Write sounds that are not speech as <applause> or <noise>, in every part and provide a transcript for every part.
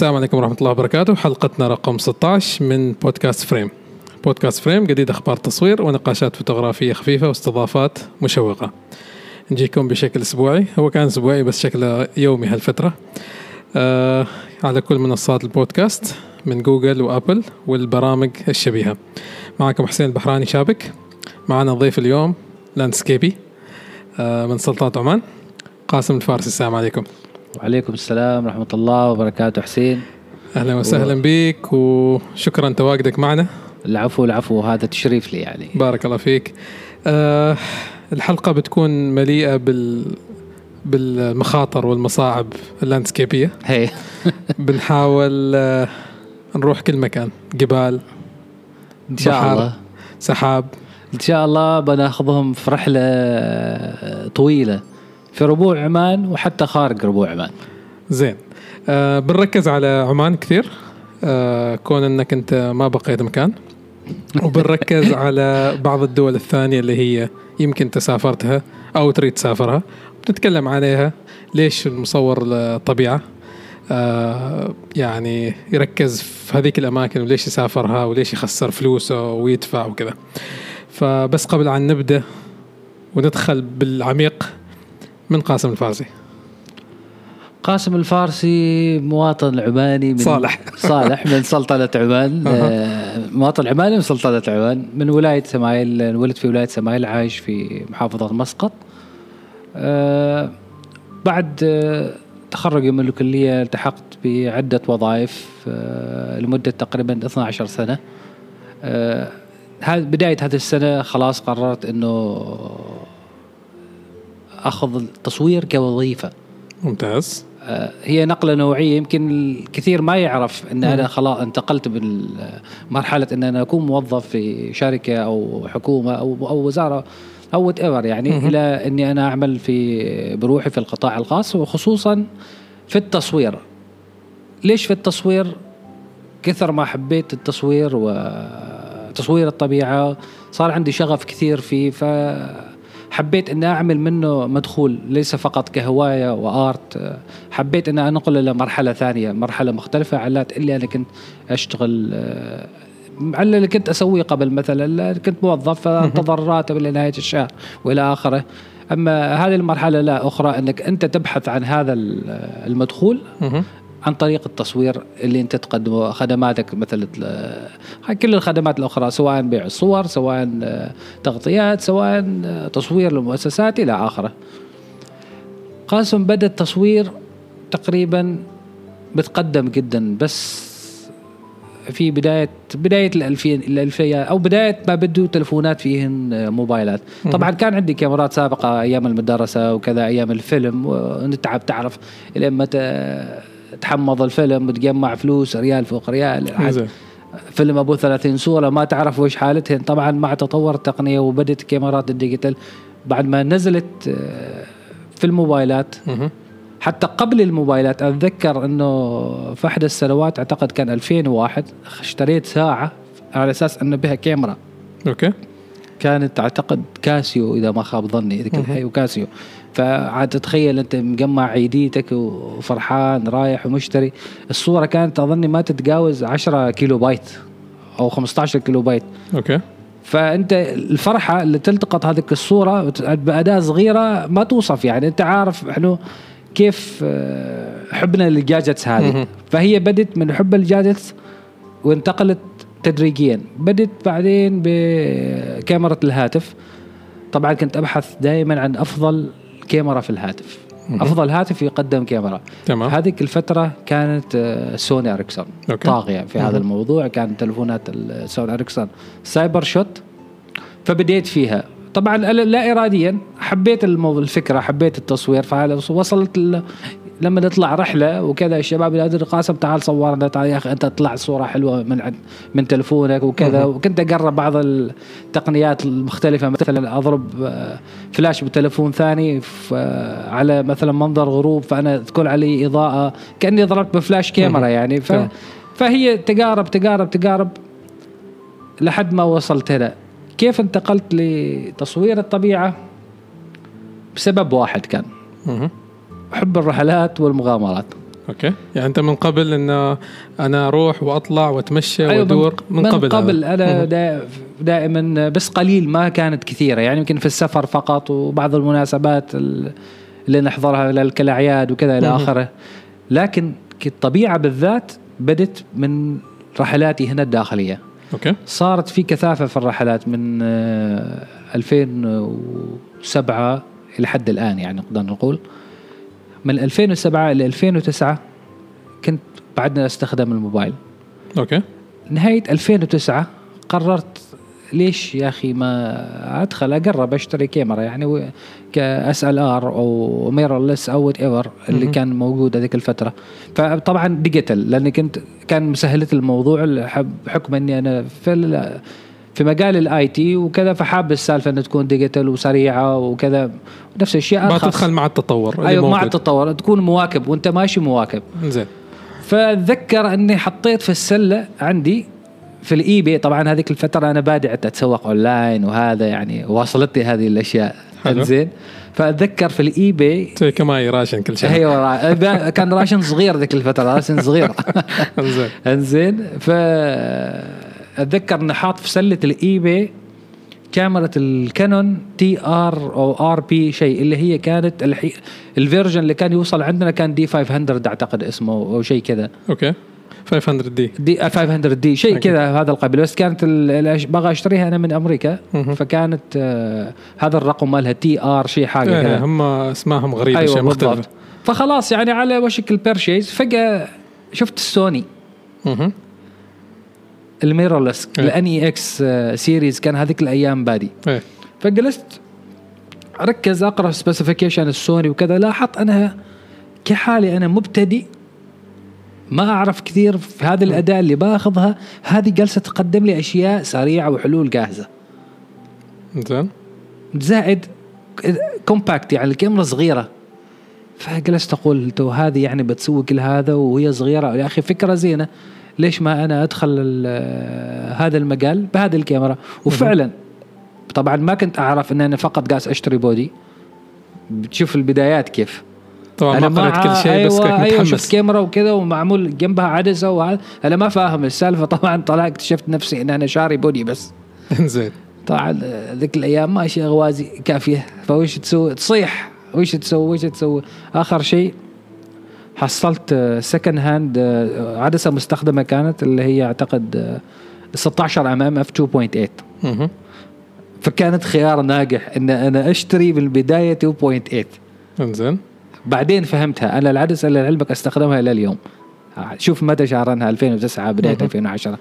السلام عليكم ورحمة الله وبركاته. حلقتنا رقم 16 من بودكاست فريم. بودكاست فريم جديد أخبار تصوير ونقاشات فوتوغرافية خفيفة واستضافات مشوقة. نجيكم بشكل أسبوعي. هو كان أسبوعي بس شكله يومي هالفترة. آه على كل منصات البودكاست من جوجل وأبل والبرامج الشبيهة. معكم حسين البحراني شابك. معنا ضيف اليوم landscape ي آه من سلطنة عمان قاسم الفارسي. السلام عليكم. وعليكم السلام ورحمة الله وبركاته حسين. أهلا وسهلا و... بك وشكرا تواجدك معنا. العفو العفو هذا تشريف لي يعني. بارك الله فيك. آه الحلقة بتكون مليئة بال بالمخاطر والمصاعب اللاندسكيبية. هي. <laughs> بنحاول آه نروح كل مكان. جبال إن شاء بحر، الله. سحاب. إن شاء الله بناخذهم في رحلة طويلة. في ربوع عمان وحتى خارج ربوع عمان. زين. آه بنركز على عمان كثير. آه كون انك انت ما بقيت مكان. وبنركز <laughs> على بعض الدول الثانية اللي هي يمكن تسافرتها أو تريد تسافرها. بنتكلم عليها. ليش المصور الطبيعة؟ آه يعني يركز في هذيك الأماكن وليش يسافرها وليش يخسر فلوسه ويدفع وكذا. فبس قبل أن نبدأ وندخل بالعميق من قاسم الفارسي؟ قاسم الفارسي مواطن عماني من صالح. <laughs> صالح من سلطنة عمان. آه، مواطن عماني من سلطنة عمان. من ولاية سمايل انولد في ولاية سمايل عايش في محافظة مسقط. آه، بعد آه، تخرجي من الكلية التحقت بعدة وظائف لمدة تقريبا 12 سنة. بداية هذه السنة خلاص قررت إنه أخذ التصوير كوظيفة. ممتاز. آه، هي نقلة نوعية. يمكن الكثير ما يعرف إن أنا خلاص انتقلت من مرحلة إن أنا أكون موظف في شركة أو حكومة أو أو وزارة أو وات ايفر يعني مهم. إلى إني أنا أعمل في بروحي في القطاع الخاص وخصوصا في التصوير. ليش في التصوير؟ كثر ما حبيت التصوير وتصوير الطبيعة صار عندي شغف كثير فيه فحبيت أن أعمل منه مدخول ليس فقط كهواية وآرت. حبيت أن أنقل إلى مرحلة ثانية مرحلة مختلفة على اللي أنا كنت أشتغل آه، على اللي كنت أسويه قبل مثلا كنت موظف فانتظر راتب إلى نهاية الشهر وإلى آخره. أما هذه المرحلة لا أخرى أنك أنت تبحث عن هذا المدخول. عن طريق التصوير اللي انت تقدمه خدماتك مثل كل الخدمات الأخرى سواء بيع الصور سواء آه، تغطيات سواء آه، تصوير للمؤسسات إلى آخره. قاسم بدأ التصوير تقريبا متقدم جدا بس في بداية بداية الألفين الألفية أو بداية ما بدوا تلفونات فيهن آه، موبايلات طبعا كان عندي كاميرات سابقة أيام المدرسة وكذا أيام الفيلم ونتعب تعرف لما تحمض الفيلم وتجمع فلوس ريال فوق ريال. زين. فيلم أبو 30 صورة ما تعرف وش حالتهن. طبعا مع تطور التقنية وبدت كاميرات ال digital بعد ما نزلت آه، في الموبايلات. حتى قبل الموبايلات أتذكر إنه في احدى السنوات أعتقد كان 2001 اشتريت ساعة على أساس إنه بها كاميرا. okay. كانت أعتقد كاسيو إذا ما خاب ظني ذيك مهم. فعاد تتخيل أنت مجمع عيديتك وفرحان رايح ومشتري. الصورة كانت أظني ما تتجاوز 10 كيلو بايت أو 15 كيلو بايت. okay. فأنت الفرحة اللي تلتقط هذه الصورة بأداة صغيرة ما توصف يعني. أنت عارف إحنا كيف آه، حبنا لل gadgets هذه. فهي بدت من حب ال gadgets وانتقلت تدريجيا. بدت بعدين بكاميرا الهاتف. طبعا كنت أبحث دائما عن أفضل كاميرا في الهاتف. أفضل هاتف يقدم كاميرا. تمام. هذيك الفترة كانت آه، سوني إريكسون okay. طاغية في مهم. هذا الموضوع. كان تلفونات السوني إريكسون سايبر شوت. فبديت فيها. طبعا لا اراديا. حبيت الفكرة حبيت التصوير. فوصلت لما نطلع رحلة وكذا الشباب ينادون قاسم تعال صورنا تعال يا أخي أنت طلعت صورة حلوة من من تلفونك وكذا. وكنت أقرب بعض التقنيات المختلفة مثلا أضرب آه، فلاش بتلفون ثاني آه، على مثلا منظر غروب فأنا تكون علي إضاءة كأني ضربت بفلاش كاميرا. يعني ف. فهي تقارب تقارب تقارب لحد ما وصلت هنا كيف انتقلت لتصوير الطبيعة بسبب واحد كان مهم. حب الرحلات والمغامرات. okay. يعني أنت من قبل إن أنا أروح وأطلع وأتمشى أيوة وأدور؟ من, قبل هذا. قبل أنا دائما بس قليل ما كانت كثيرة. يعني يمكن في السفر فقط وبعض المناسبات ال- اللي نحضرها كالأعياد وكذا إلى. آخره. لكن الطبيعه بالذات بدت من رحلاتي هنا الداخلية. okay. صارت في كثافة في الرحلات من آه، 2007 إلى حد الآن يعني نقدر نقول. من 2007 إلى 2009 كنت بعدنا استخدم الموبايل. okay. نهاية 2009 قررت ليش يا أخي ما أدخل أجرب أشتري كاميرا؟ يعني ك SLR أو mirrorless أو whatever اللي مهم. كان موجود هذيك الفترة. فطبعا digital لأني كنت كان مسهلت الموضوع بحكم إني أنا في في مجال ال IT وكذا فحاب السالفة إنها تكون digital وسريعة وكذا. نفس الشيء ما. تدخل مع التطور أيوه مع. التطور. تكون مواكب وأنت ماشي مواكب. زين فأتذكر إني حطيت في السلة عندي في ال eBay طبعا هذيك الفترة أنا بادئ أتسوق اونلاين وهذا يعني واصلتني هذه الأشياء. زين فأتذكر في ال eBay تسوي كماي راشن كل شيء. أيوه كان راشن صغير ذيك الفترة راشن صغير <laughs> زين إنزين. ف أتذكر اني حاط في سلة ال eBay كاميرا الكانون TR أو RB شيء اللي هي كانت الحي... ال version اللي كان يوصل عندنا كان D 500 أعتقد اسمه أو شيء كذا. okay. 500 D. D 500 D شيء. كذا هذا القبيل. بس كانت بغى أشتريها أنا من أمريكا مهم. فكانت آه هذا الرقم مالها TR شيء حاجة كذا. هم اسمائهم غريبه أيوه شيء مختلف. فخلاص يعني على وشك ال purchase. فجأة شفت السوني. ال mirrorless إيه. ال NEX series كان هذيك الأيام بادي إيه. فجلست أركز أقرأ specification السوني وكذا لاحظت أنها كحالي أنا مبتدئ ما أعرف كثير في هذه الأداة اللي باخذها. هذه جالسه تقدم لي أشياء سريعة وحلول جاهزة. زين. زائد compact يعني الكاميرا صغيرة. فجلست أقول تو هذه يعني بتسوي كل هذا وهي صغيرة. يا أخي فكرة زينة. ليش ما أنا أدخل هذا المجال بهذه الكاميرا؟ وفعلا طبعا ما كنت أعرف إن أنا فقط قاعد أشتري body. بتشوف البدايات كيف. طبعا ما قرأت كل شيء أيوة بس كنت شفت متحمس. كاميرا وكذا ومعمول جنبها عدسة وهذا. أنا ما فاهم السالفة طبعا طلعت اكتشفت نفسي إن أنا شاري body بس. <laughs> زين طبعا ذيك الأيام ماشي غوازي كافية. فوش تسوي؟ تصيح. وش تسوي؟ وش تسوي؟ آخر شيء حصلت second hand عدسة مستخدمة كانت اللي هي أعتقد آه، 16 mm f 2.8 مهم. فكانت خيار ناجح إن أنا أشتري بالبدايه 2.8 زين بعدين فهمتها أنا العدسة اللي لعلمك أستخدمها إلى اليوم. شوف متى شارينها 2009 بداية مهم. 2010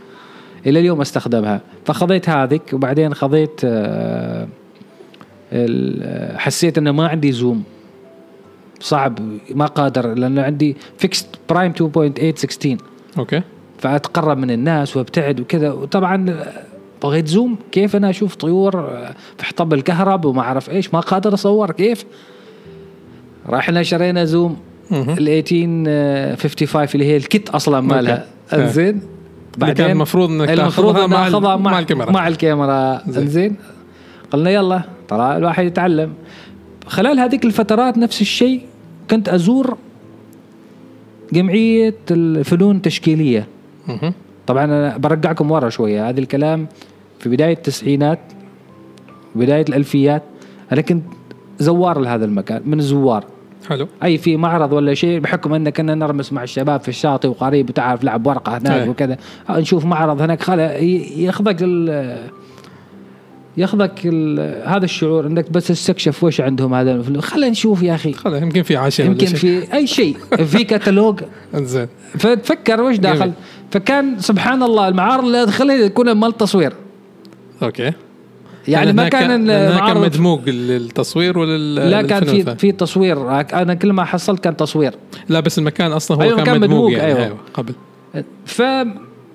إلى اليوم أستخدمها. فخذيت هذيك وبعدين خذيت آه، آه، حسيت إنه ما عندي zoom. صعب ما قادر لأنه عندي fixed prime 2.8 16 okay. فأتقرب من الناس وأبتعد وكذا. وطبعا بغيت zoom كيف أنا أشوف طيور في حطب الكهرب وما أعرف إيش ما قادر أصور كيف. رحنا شرينا zoom. ال 1855 اللي هي ال kit أصلا مالها. انزين. اللي كان المفروض إنك المفروض مع, ال- مع الكاميرا. مع الكاميرا. زين. انزين. قلنا يلا ترى الواحد يتعلم. خلال هذيك الفترات نفس الشيء كنت أزور جمعية الفنون التشكيلية. طبعا أنا برجعكم ورا شوية. هذا الكلام في بداية التسعينات بداية الألفيات. أنا كنت زوار لهذا المكان من الزوار. حلو. أي في معرض ولا شيء بحكم أن كنا نرمس مع الشباب في الشاطئ وقريب وتعرف لعب ورقة هناك أي. وكذا. نشوف معرض هناك خلا ياخذك ياخذك هذا الشعور انك بس تستكشف وش عندهم هذا. خلينا نشوف يا أخي. خلاص يمكن في عشاء يمكن ولا في أي شيء. في <laughs> كتالوج زين. فتفكر وش داخل. جميل. فكان سبحان الله المعارض اللي ادخلها تكون مال تصوير. أوكي. يعني ما كان لأنها كان المعارض مدموج للتصوير ولل لا كان في. في تصوير. أنا كل ما حصلت كان تصوير. لا بس المكان أصلا هو أيوة، كان, كان مدموج, مدموج، يعني أيوة. أيوة. قبل.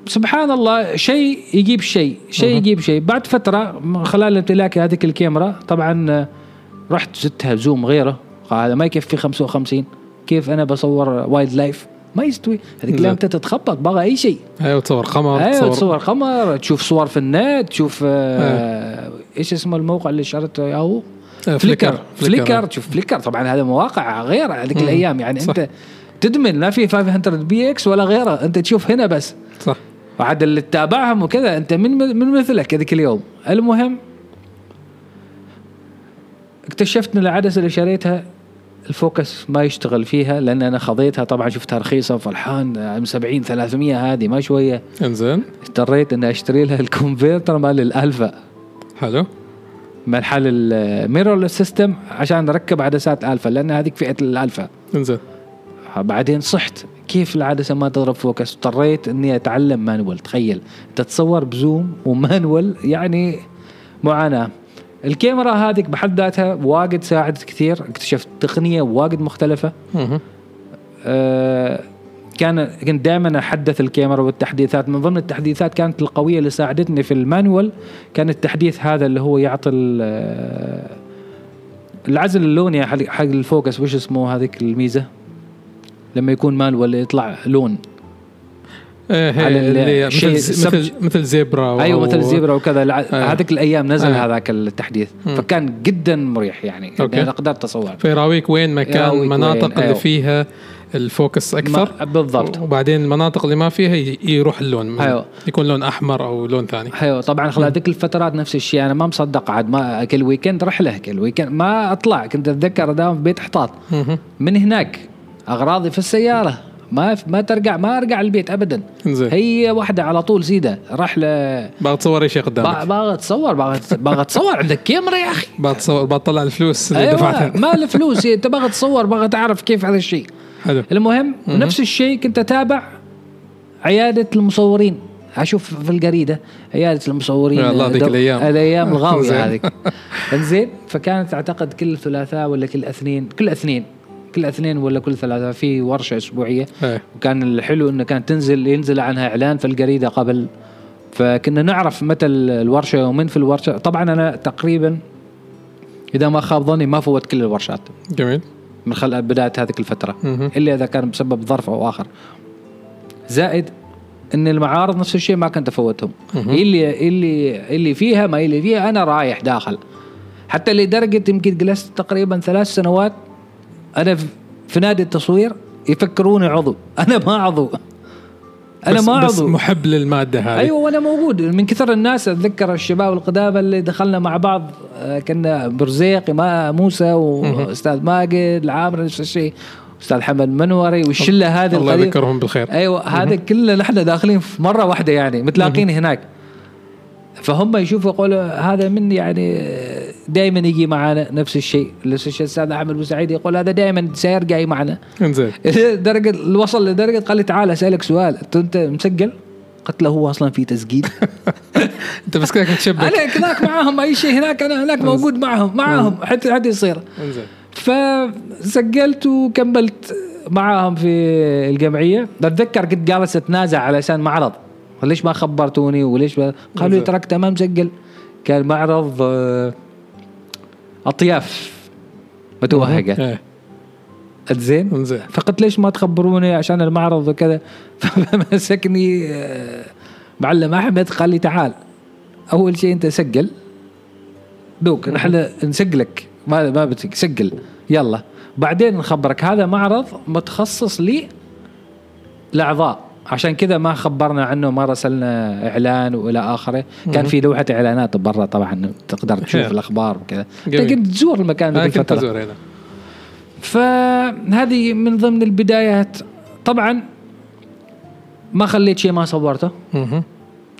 فسبحان الله شيء يجيب شيء شيء. يجيب شيء. بعد فترة من خلال امتلاكي هذيك الكاميرا طبعا آه، رحت زدتها zoom غيره. قال هذا ما يكفي 55 كيف أنا بصور wildlife؟ ما يستوي. هذيك. الأيام انت تتخبط بغى أي شيء. أيوه تصور قمر أيوه تصور. قمر تشوف صور في النت تشوف آه إيش اسمه الموقع اللي شريته؟ ياهو. آه، Flickr Flickr Flickr. تشوف Flickr. طبعا هذا مواقع غير هذيك. الأيام يعني صح. أنت تدمن. لا في 500px ولا غيره. أنت تشوف هنا بس. صح. وعاد اللي تتابعهم وكذا. أنت من من مثلك هذيك اليوم. المهم اكتشفت إن العدسة اللي شريتها ال focus ما يشتغل فيها لأن أنا خذيتها. طبعا شفتها رخيصه وفرحان 70 300 هذه ما شوية. إنزين. اضطريت إني أشتري لها ال converter مال الألفا. حلو. من حال ال mirror system عشان أركب عدسات ألفا لأن هذيك فئة الألفا. إنزين. بعدين صحت. كيف العدسه ما تضرب focus اضطريت إني أتعلم manual. تخيل تتصور ب zoom و manual يعني معاناة. الكاميرا هذيك بحد ذاتها واجد ساعدت كثير. اكتشفت تقنية واجد مختلفة. أه كان كنت دائما أحدث الكاميرا والتحديثات. من ضمن التحديثات كانت القوية اللي ساعدتني في ال manual كان التحديث هذا اللي هو يعطي آه، العزل اللوني حق حق ال focus. وش اسمه هذيك الميزة؟ لما يكون manual يطلع لون إيه هي على ال- اللي مثل مثل مثل zebra أيوه مثل zebra وكذا أيوة. هذيك الأيام نزل أيوة. هذاك التحديث مم. فكان جدا مريح يعني okay. أنا قدرت اصور فيراويك وين مكان يراويك وين، مناطق اللي أيوه. فيها ال focus أكثر ما- بالضبط وبعدين المناطق اللي ما فيها يروح اللون أيوه. يكون لون أحمر أو لون ثاني أيوه طبعا خلال ذيك الفترات نفس الشيء أنا ما مصدق عاد ما كل weekend رحله كل weekend ما أطلع كنت أتذكر اداوم في بيت حطاط. من هناك أغراضي في السيارة. ما ما ترجع ما أرجع البيت ابدا. انزين هي واحدة على طول سيدة. رحله باغي تصور اي شيء قدامك؟ باغى تصور باغى تصور. عندك كاميرا يا أخي. باغي تصور باغي تطلع الفلوس. اللي أيوه دفعتها. ما الفلوس. أنت باغى تصور باغى تعرف كيف هذا الشيء. حلو. المهم نفس الشيء كنت أتابع عيادة المصورين. أشوف في الجريده عيادة المصورين. يا الله ذيك. الأيام. <laughs> زين. الغاوية هذيك. انزين فكانت أعتقد كل ثلاثاء ولا كل اثنين كل اثنين. كل اثنين ولا كل ثلاثاء في ورشة أسبوعية. إيه. وكان الحلو إنه كانت تنزل ينزل عنها إعلان في الجريده قبل. فكنا نعرف متى ال- الورشة ومن في الورشة. طبعا أنا تقريبا إذا ما خاب ظني ما فوت كل الورشات. جميل. من خلال بداية هذه الفترة. مهم. إلا إذا كان بسبب ظرف أو آخر. زائد إن المعارض نفس الشيء ما كنت أفوتهم. اللي اللي اللي فيها ما اللي فيها أنا رايح داخل. حتى لدرجة يمكن جلست تقريبا ثلاث سنوات أنا في- نادي التصوير يفكروني عضو. أنا ما عضو. أنا بس ما بس عضو. محب للمادة هذه. أيوه وأنا موجود. من كثر الناس أتذكر الشباب القدامى اللي دخلنا مع بعض آه، كنا برزيق ما موسى واستاذ ماجد العامر نفس الشيء أستاذ حمد منوري والشلة هذه الله. يذكرهم بالخير. أيوه هذا كله نحن داخلين في مرة واحدة يعني متلاقين هناك. فهم يشوفوا يقولوا هذا من يعني دائما يجي معنا نفس الشيء. الاستاذ أحمد بوسعيد يقول هذا دائما سير جاي معنا. إنزين. <laughs> درجة وصل لدرجة قال لي تعال أسألك سؤال. انت مسجل؟ قلت له هو أصلا في تسجيل. <laughs> أنت بس كذا متشبك انا هناك معاهم أي شيء هناك انا هناك موجود معهم معاهم. حتى حتى يصير. إنزين. فسجلت وكملت معاهم في الجمعية. أتذكر كنت جالس أتنازع علشان معرض. ليش ما خبرتوني وليش ما قالوا لي. تراك تمام مسجل. كان معرض آه، أطياف. متوهقه إيه. زين فقلت ليش ما تخبروني؟ عشان المعرض وكذا. <laughs> فمسكني آه، معلم أحمد قال لي تعال. أول شيء أنت سجل. دوك نحن نسجلك. ما ما بتسجل سجل. يلا. بعدين نخبرك. هذا معرض متخصص لي الاعضاء عشان كذا ما خبرنا عنه ما رسلنا إعلان وإلى آخره. كان في لوحة إعلانات برا طبعا تقدر تشوف حلو. الأخبار وكذا. لكن تزور المكان أنا ذيك كنت الفترة. أزور هنا فهذه من ضمن البدايات. طبعا ما خليت شيء ما صورته.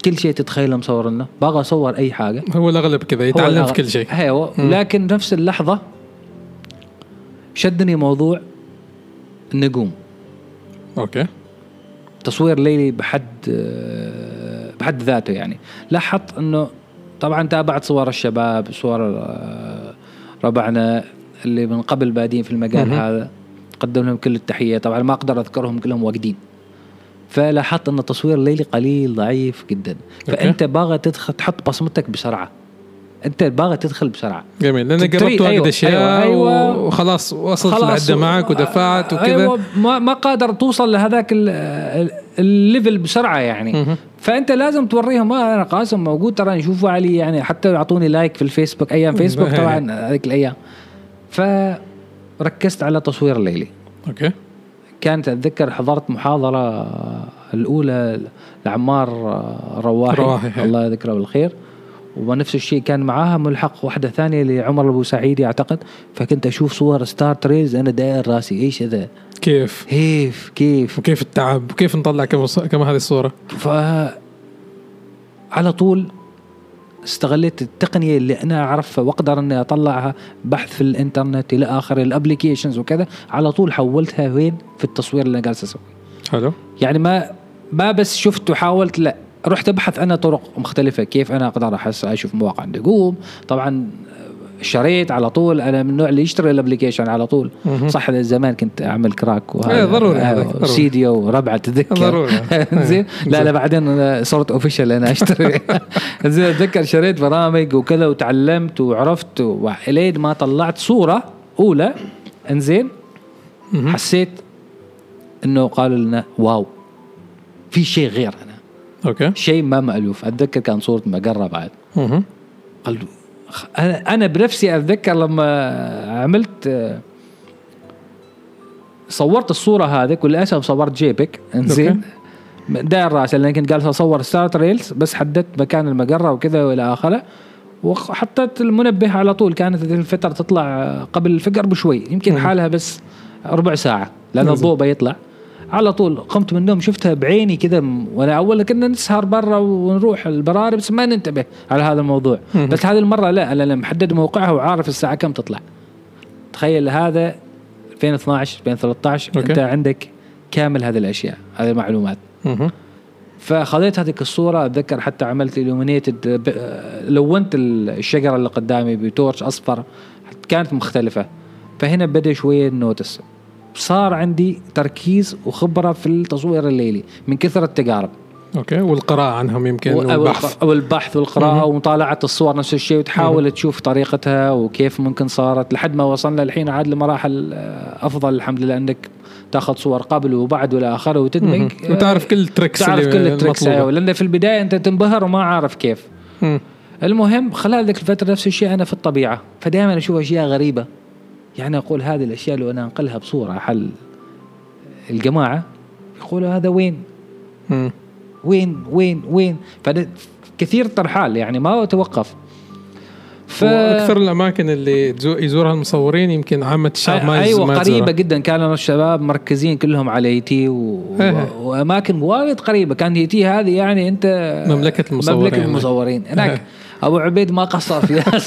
كل شيء تتخيله مصور لنا. باغى أصور أي حاجة. هو الأغلب كذا يتعلم في كل شيء. أيوه. لكن نفس اللحظة شدني موضوع النجوم. أوكي. تصوير ليلي بحد بحد ذاته يعني. لاحظت إنه طبعا تابعت صور الشباب صور آه، ربعنا اللي من قبل بادين في المجال. هذا. قدم لهم كل التحية. طبعا ما أقدر أذكرهم كلهم واجدين. فلاحظت إن التصوير الليلي قليل ضعيف جدا. فأنت باغى تدخل تحط بصمتك بسرعة. أنت باغى تدخل بسرعة جميل لأن تري- قربت واجد أيوة، أشياء أيوة، أيوة. وخلاص وصلت العده معك ودفعت وكذا أيوه ما ما قادر توصل لهذاك ال- ال- ال level بسرعة يعني. فأنت لازم توريهم ما أنا قاسم موجود ترى نشوفه علي يعني حتى يعطوني like في الفيسبوك أيام فيسبوك. <laughs> طبعا هذيك الأيام فركزت على تصوير الليلي okay كانت أتذكر حضرت محاضرة الأولى لعمار رواحي, رواحي. الله يذكره بالخير ونفس الشيء كان معاها ملحق واحدة ثانية لعمر أبو سعيد أعتقد. فكنت أشوف صور star trails أنا داير راسي. إيش هذا؟ كيف؟ كيف؟ كيف؟ وكيف التعب؟ وكيف نطلع كما كما هذه الصورة؟ ف على طول استغليت التقنية اللي أنا أعرفها وأقدر إني أطلعها بحث في الإنترنت إلى اخره ال applications وكذا. على طول حولتها وين؟ في التصوير اللي أنا جالس أسويه. حلو. يعني ما ما بس شفت وحاولت لا. رحت ابحث أنا طرق مختلفة كيف أنا أقدر أحس؟ أشوف مواقع نجوم طبعا شريت على طول. أنا من النوع اللي يشتري ال application على طول. صح زمان كنت أعمل crack إيه، ضروري ضروري. Cydia وربع تذكر. ضروري. <laughs> زين. لا لا بعدين صرت official أنا أشتري. <laughs> زين أتذكر شريت برامج وكذا وتعلمت وعرفت والين ما طلعت صورة أولى. إنزين. حسيت إنه قالوا لنا wow. في شيء غير أنا. okay. شيء ما مألوف. أتذكر كان صورة مقرة بعد. قال خ- أنا أنا بنفسي أتذكر لما عملت صورت الصورة هذيك وللأسف صورت JPEG. إنزين. داير راسي لأن كنت جالس اصور star trails بس حددت مكان المقرة وكذا وإلى آخره. وحطيت المنبه على طول. كانت هذه الفترة تطلع قبل الفجر بشوي. يمكن. حالها بس ربع ساعة لأن. الضوء بيطلع. على طول قمت من النوم شفتها بعيني كذا وأنا أول كنا نسهر برا ونروح البراري بس ما ننتبه على هذا الموضوع. بس هذه المرة لا أنا محدد موقعها وعارف الساعة كم تطلع تخيل هذا 2012 2013 okay. أنت عندك كامل هذه الأشياء هذه المعلومات. فخذيت هذيك الصورة أتذكر حتى عملت illuminated ب- لونت الشجرة اللي قدامي ب torch أصفر كانت مختلفة فهنا بدأ شوية ال notes صار عندي تركيز وخبرة في التصوير الليلي من كثر التجارب. okay والقراءة عنهم يمكن والبحث. أو البحث والقراءة ومطالعة الصور نفس الشيء وتحاول تشوف طريقتها وكيف ممكن صارت لحد ما وصلنا الحين عاد لمراحل آه، أفضل الحمد لله إنك تاخذ صور قبل وبعد وإلى آخره وتدمج. آه، وتعرف كل ال tricks تعرف كل ال tricks المطلوبة. أيوه. لأن في البداية أنت تنبهر وما عارف كيف. مم. المهم خلال ذيك الفترة نفس الشيء أنا في الطبيعة فدائما أشوف أشياء غريبة. يعني أقول هذه الأشياء لو أنا أنقلها بصورة حل الجماعة يقولوا هذا وين. وين وين وين فأنا كثير ترحال يعني ما أتوقف ف وأكثر الأماكن اللي يزورها المصورين يمكن عامة الشعب ما أيوه ما قريبة. جدا كانوا الشباب مركزين كلهم على إي تي و... إيه. و... وأماكن وايد قريبة كان إي تي هذه يعني أنت مملكة المصورين. مملكة المصورين هناك إيه. أبو عبيد ما قصر فيها.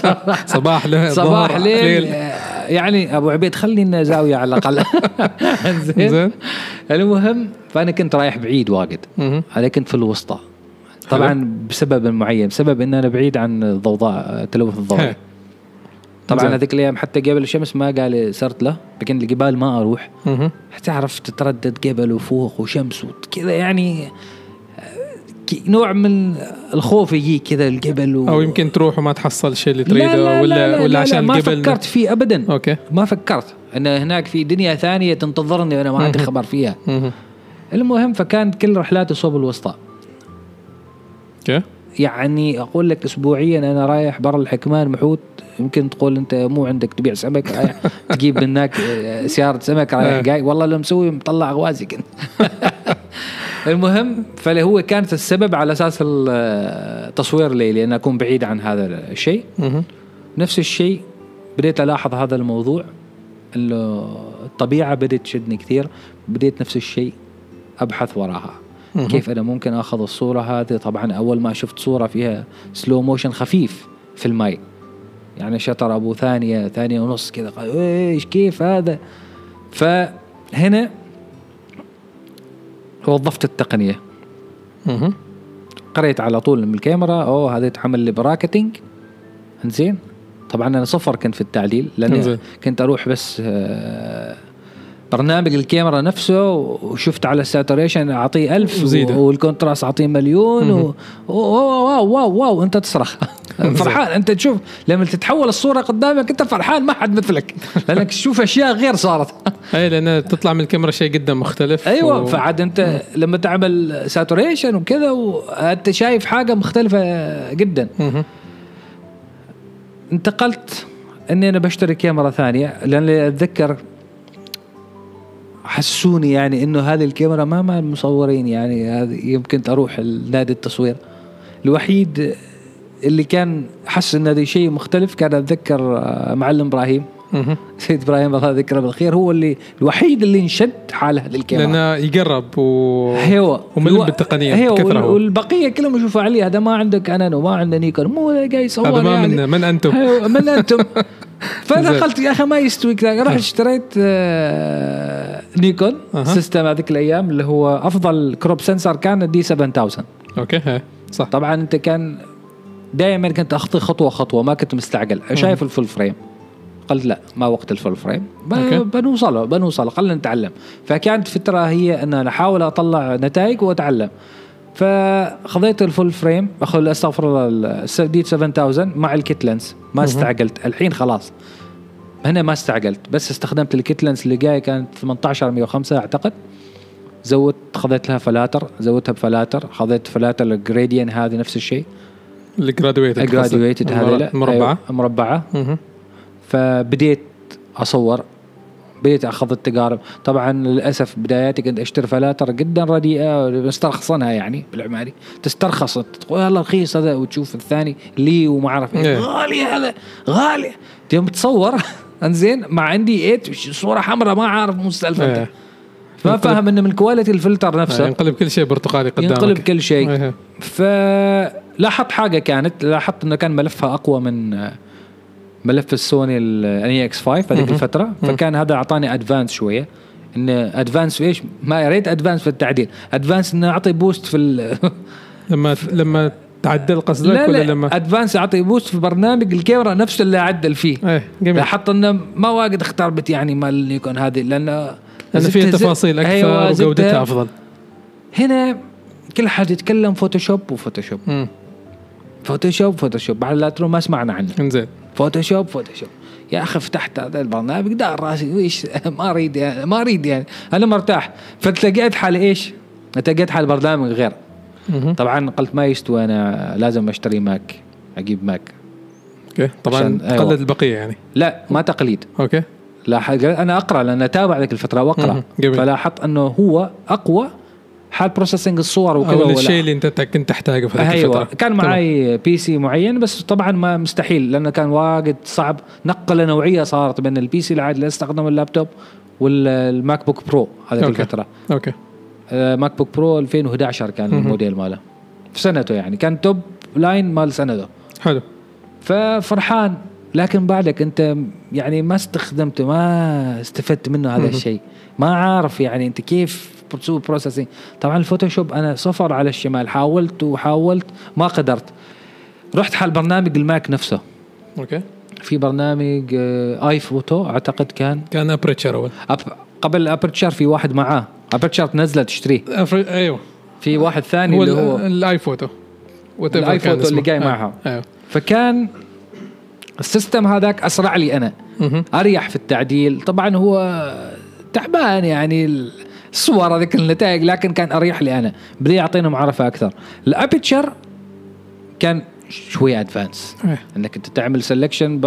صباح <laughs> له صباح ليل يعني أبو عبيد خلي لنا زاويه على الأقل <laughs> <laughs> زين المهم فأنا كنت رايح بعيد واجد. أنا كنت في الوسطى طبعا بسبب معين بسبب إن أنا بعيد عن الضوضاء التلوث الضوئي هي. طبعا. هذيك الأيام حتى قبل الشمس ما قال صرت له لكن الجبال ما أروح مهم. تعرف تتردد جبل وفوق وشمس وكذا يعني نوع من الخوف يجيك كذا الجبل و... أو يمكن تروح وما تحصل الشيء اللي لا تريده لا ولا لا لا ولا لا عشان ما الجبل فكرت فيه ابدا. أوكي. ما فكرت. ان هناك في دنيا ثانية تنتظرني وأنا ما عندي. خبر فيها. مهم. المهم فكانت كل رحلاتي صوب الوسطى. أوكي. يعني أقول لك اسبوعيا أنا رايح برا الحكمان محوت. يمكن تقول أنت مو عندك تبيع سمك رايح <laughs> تجيب من هناك آه، سيارة سمك رايح آه. جاي. والله لو مسوي مطلع غوازي كنت. <laughs> المهم فهو كانت السبب على أساس التصوير الليلي ان أكون بعيد عن هذا الشيء. نفس الشيء بديت ألاحظ هذا الموضوع إنه الطبيعة بدأت تشدني كثير بديت نفس الشيء أبحث وراها. كيف أنا ممكن أخذ الصورة هذه؟ طبعا أول ما شفت صورة فيها slow motion خفيف في الماء يعني shutter أبو ثانية ثانية ونص كذا قال إيش كيف هذا؟ فهنا وظفت التقنية مهم. قريت على طول من الكاميرا أوه هذا يتعمل لي bracketing إنزين طبعا أنا صفر كنت في التعديل لأن إنزين. كنت أروح بس آه، برنامج الكاميرا نفسه وشفت على ال saturation أعطيه ألف وزيادة. وال contrast أعطيه مليون و... wow wow wow wow أنت تصرخ. <laughs> <laughs> فرحان. أنت تشوف لما تتحول الصورة قدامك أنت فرحان ما حد مثلك. <laughs> لأنك تشوف أشياء غير صارت. أي لأن تطلع من الكاميرا شيء جدا مختلف أيوه و- فعاد أنت لما تعمل saturation وكذا وأنت شايف حاجة مختلفة جدا. انتقلت إني أنا بشتري كاميرا ثانية لأن أتذكر حسوني يعني إنه هذه الكاميرا ما مع المصورين يعني يمكن أروح نادي التصوير. الوحيد اللي كان حس إن هذا شيء مختلف كان أتذكر آه، معلم إبراهيم. سيد إبراهيم الله يذكره بالخير هو اللي الوحيد اللي انشد حال هذه الكاميرا. لأنه يقرب و أيوه وملم الو- بالتقنية أيوه بكثرة وال- هو. والبقية كلهم يشوفوا علي هذا ما عنده كانون وما عنده نيكون مو قاعد يصور هذا ما يعني. من من أنتم؟ من أنتم؟ <laughs> فأنا. قلت يا أخي ما يستوي كذا رحت اشتريت آه، نيكون. system هذيك الأيام اللي هو أفضل crop sensor كان D 7000 okay صح. طبعا أنت كان دائما كنت أخطي خطوة خطوة ما كنت مستعجل. شايف ال full frame؟ قلت لا ما وقت ال full frame. بنوصله بنوصله خلينا نتعلم. فكانت فترة هي إن أنا أحاول أطلع نتائج وأتعلم. فخذيت ال full frame أخذ أستغفر الله ال D 7000 مع ال kit lens ما استعجلت. الحين خلاص. هنا ما استعجلت بس استخدمت ال kit lens اللي جاي كانت 18 105 أعتقد. زودت خذيت لها فلاتر زودتها بفلاتر خذيت فلاتر ال gradient هذه نفس الشيء. ال graduated graduated هذه مربعه أيوة، مربعة. مهم. فبديت أصور. بديت أخذ التجارب طبعا للأسف بداياتي كنت أشتري فلاتر جدا رديئة مسترخصنها يعني بالعماري. تسترخص تقول يلا رخيص هذا. وتشوف الثاني لي وما أعرف إيه. إيه. غالي هذا غالي. يوم تصور. <laughs> انزين مع عندي 8 صورة حمراء ما عارف مو إيه. انت ما فاهم إنه من quality الفلتر نفسه. ينقلب كل شيء برتقالي قدامك. ينقلب كل شيء. إيه. فلاحظت حاجة كانت لاحظت إنه كان ملفها أقوى من ملف السوني ال NEX 5 هذيك. الفترة فكان هذا أعطاني advance شوية. ان advance إيش؟ ما يا ريت advance في التعديل. advance إنه اعطي boost في ال... <laughs> لما لما تعدل قصدك لا ولا لا لما advance اعطي boost في برنامج الكاميرا نفسه اللي أعدل فيه. إيه جميل. لاحظت إنه ما واجد اختار bit يعني مال نيكون هذه لأنه لأن فيها تفاصيل أكثر أيوة،. وجودتها أفضل. هنا كل حد يتكلم Photoshop و Photoshop امم Photoshop Photoshop بعد Lightroom ما سمعنا عنه. إنزين. Photoshop Photoshop يا أخي فتحت هذا البرنامج دار راسي. ويش <laughs> ما أريد يعني ما أريد يعني. أنا مرتاح. فتلاقيت حالي إيش؟ لقيت حال برنامج غير. طبعا قلت ما يستوي أنا لازم أشتري Mac أجيب Mac. okay. طبعا أيوة. تقلد البقية يعني. لا ما تقليد. okay. لاحظ أنا أقرأ لأن أتابع ذيك الفترة وأقرأ. فلاحظت أنه هو أقوى حال processing الصور وكذا ولا- الشيء اللي أنت كنت تحتاجه في هذيك أيوه. الفترة. كان. معي PC معين بس طبعا ما مستحيل لأنه كان واجد صعب. نقلة نوعية صارت بين ال PC العادي اللي استخدم اللابتوب وال MacBook Pro هذيك okay. الفترة. okay. آه، MacBook Pro 2011 كان. الموديل ماله. في سنته يعني. كان top line مال سنته. حلو. ففرحان. لكن بعدك أنت يعني ما استخدمته ما استفدت منه هذا. الشيء. ما عارف يعني أنت كيف بتسوي processing طبعا ال Photoshop أنا صفر على الشمال حاولت وحاولت ما قدرت. رحت حال برنامج ال Mac نفسه. okay. في برنامج آه، iPhoto أعتقد كان. كان Aperture أول. أب قبل Aperture في واحد معاه. Aperture تنزله تشتريه. أفر- أيوه. في واحد ثاني هو اللي هو ال iPhoto كان فوتو اللي. جاي أيوة. معها. أيوه. فكان ال system هذاك أسرع لي أنا. أريح في التعديل. طبعا هو تعبان يعني الصور هذيك النتائج لكن كان أريح لي أنا. بدي يعطينا معرفه أكثر. ال aperture كان شوي advanced إيه. إنك أنت تعمل سelection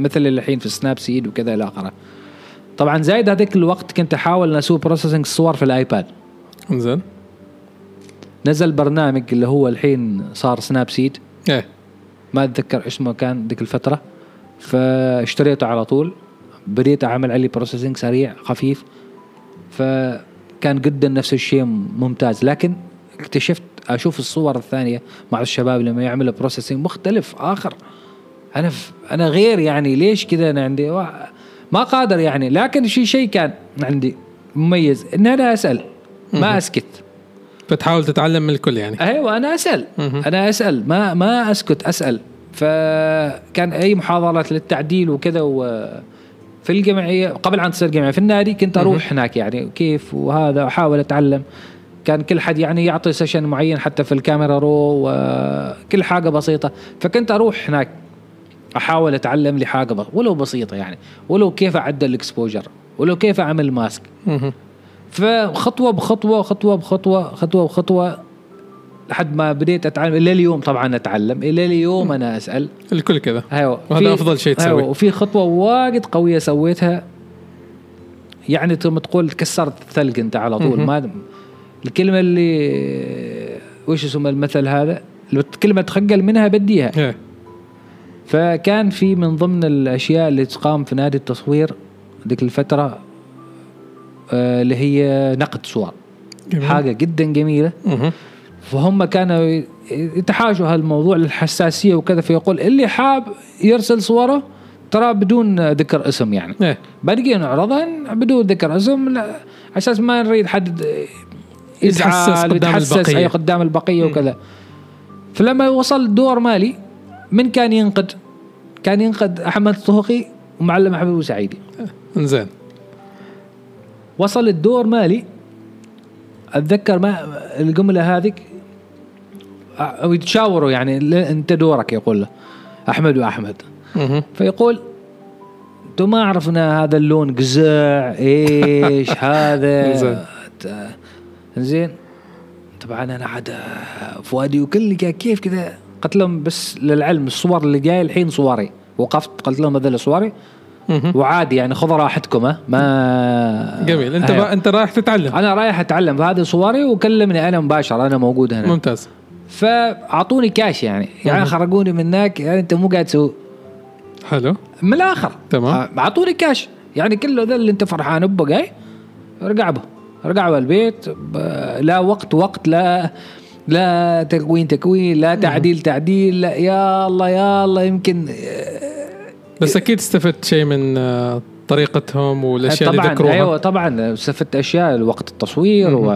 مثل اللي الحين في سناب سيد وكذا إلى آخره. طبعا زايد هذيك الوقت كنت أحاول أن أسوي processing الصور في ال iPad. انزين نزل برنامج اللي هو الحين صار سناب سيد إيه. ما أتذكر اسمه كان ذيك الفترة. فاشتريته على طول. بديت أعمل عليه processing سريع خفيف. فكان جدا نفس الشيء ممتاز. لكن اكتشفت أشوف الصور الثانية مع الشباب لما يعملوا بروسيسنج مختلف آخر. أنا ف... أنا غير يعني ليش كذا أنا عندي؟ ما قادر يعني. لكن في شيء كان عندي مميز إن أنا أسأل ما أسكت. فتحاول تتعلم من الكل يعني. أيوه أنا أسأل. أنا أسأل ما ما أسكت أسأل. فكان أي محاضرات للتعديل وكذا و في الجمعية قبل عن تصير جمعية في النادي كنت أروح هناك يعني كيف وهذا أحاول أتعلم. كان كل حد يعني يعطي session معين حتى في الكاميرا raw وكل حاجة بسيطة. فكنت أروح هناك أحاول أتعلم لي حاجة ولو بسيطة يعني. ولو كيف أعدل ال exposure ولو كيف أعمل mask. فخطوة بخطوة خطوة بخطوة خطوة بخطوة لحد ما بديت أتعلم إلى اليوم طبعا أتعلم إلى اليوم أنا أسأل. الكل كذا. أيوه وهذا أفضل شيء تسويه. أيوه وفي خطوة واجد قوية سويتها. يعني تم تقول كسرت الثلج أنت على طول. ما الكلمة اللي وش اسمه المثل هذا؟ الكلمة تخجل منها بديها. إيه. فكان في من ضمن الأشياء اللي تقام في نادي التصوير ذيك الفترة آه، اللي هي نقد صور. حاجة جدا جميلة. فهم كانوا يتحاشوا هالموضوع الحساسيه وكذا فيقول اللي حاب يرسل صوره ترى بدون ذكر اسم يعني. إيه. باقي نعرضها بدون ذكر اسم على أساس ما نريد حد يتحسس قدام يتحسس البقية. أي قدام البقية وكذا. فلما وصل دور مالي من كان ينقد؟ كان ينقد أحمد الطهقي ومعلم حبيب سعيدي إنزين. وصل الدور مالي أتذكر ما الجملة هذيك؟ أو يتشاوروا يعني أنت دورك يقول له أحمد وأحمد. فيقول أنتم ما عرفنا هذا اللون قزع إيش <laughs> هذا؟ زين. طبعا أنا عاد فؤادي وكل كيف كذا قلت لهم بس للعلم الصور اللي جاية الحين صوري. وقفت قلت لهم هذول صوري. وعادي يعني خذ راحتكم ما جميل. أنت أيوة. با... أنت رايح تتعلم. أنا رايح أتعلم فهذه صوري وكلمني أنا مباشر أنا موجود هنا. ممتاز. فأعطوني كاش يعني. يعني. خرجوني من هناك يعني أنت مو قاعد تسوي. حلو. من الآخر. تمام. آه، أعطوني كاش يعني كله ذا اللي أنت فرحان به جاي ارجع به. ارجع به البيت لا وقت وقت لا لا تكوين تكوين لا تعديل تعديل لا يا الله يا الله يمكن بس أكيد استفدت شيء من آه، طريقتهم والأشياء اللي طبعا ذكروها. أيوه طبعا. استفدت أشياء وقت التصوير مهم.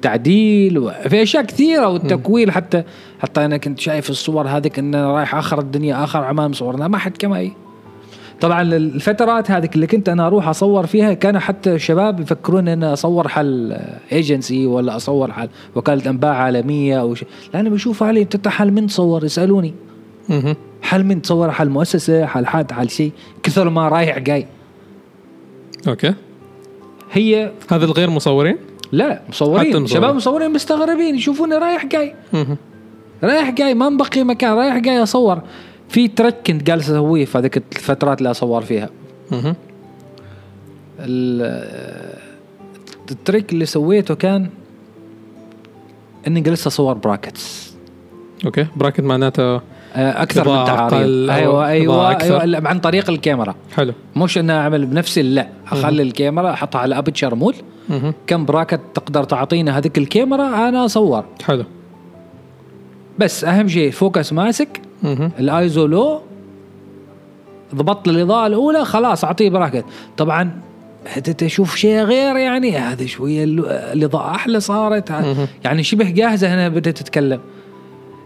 والتعديل وفي أشياء كثيرة والتكوين. حتى حتى أنا كنت شايف الصور هذيك ان أنا رايح آخر الدنيا آخر عمان مصورنا ما حد كما هي طبعا الفترات هذيك اللي كنت أنا أروح أصور فيها كانوا حتى الشباب يفكرون ان أصور حل ايجنسي ولا أصور حل وكالة أنباء عالمية أو شيء. لأن بشوف علي انت حل من تصور يسألوني. حل من تصور حل مؤسسة حل حد حل شيء كثر ما رايح جاي. okay. هي هذا الغير مصورين؟ لا مصورين. شباب مصورين مستغربين يشوفوني رايح جاي. رايح جاي ما مبقي مكان رايح جاي أصور. في trick كنت جالس أسويه في هذيك الفترات اللي أصور فيها. ال trick اللي سويته كان إني جلست أصور براكتس أوكي براكت معناته أكثر من تعاريض أو أيوه أيوه, أكثر. أيوة عن طريق الكاميرا. حلو. مش إني أعمل بنفسي لا. أخلي الكاميرا أحطها على aperture مهم. كم bracket تقدر تعطينا هذيك الكاميرا أنا أصور. حلو. بس أهم شيء focus mask. ال ISO low. ضبطت الإضاءة الأولى خلاص أعطيه bracket. طبعا تشوف شيء غير يعني هذا شوية ال- الإضاءة أحلى صارت. يعني شبه جاهزة هنا بدات تتكلم.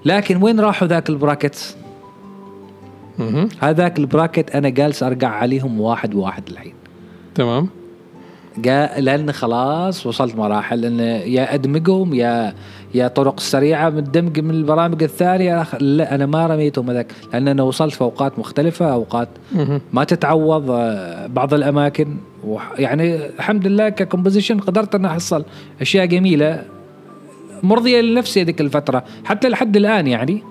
لكن وين راحوا ذاك ال bracket. هذاك ال bracket أنا جالس أرجع عليهم واحد واحد الحين. تمام. جاء لأن خلاص وصلت مراحل ان يا أدمجهم يا يا طرق سريعة من الدمج من البرامج الثانية لا أنا ما رميتهم هذاك لأن أنا وصلت في أوقات مختلفة أوقات. ما تتعوض آه، بعض الأماكن. يعني الحمد لله ك composition قدرت أن أحصل أشياء جميلة. مرضية لنفسي هذيك الفترة حتى لحد الآن يعني.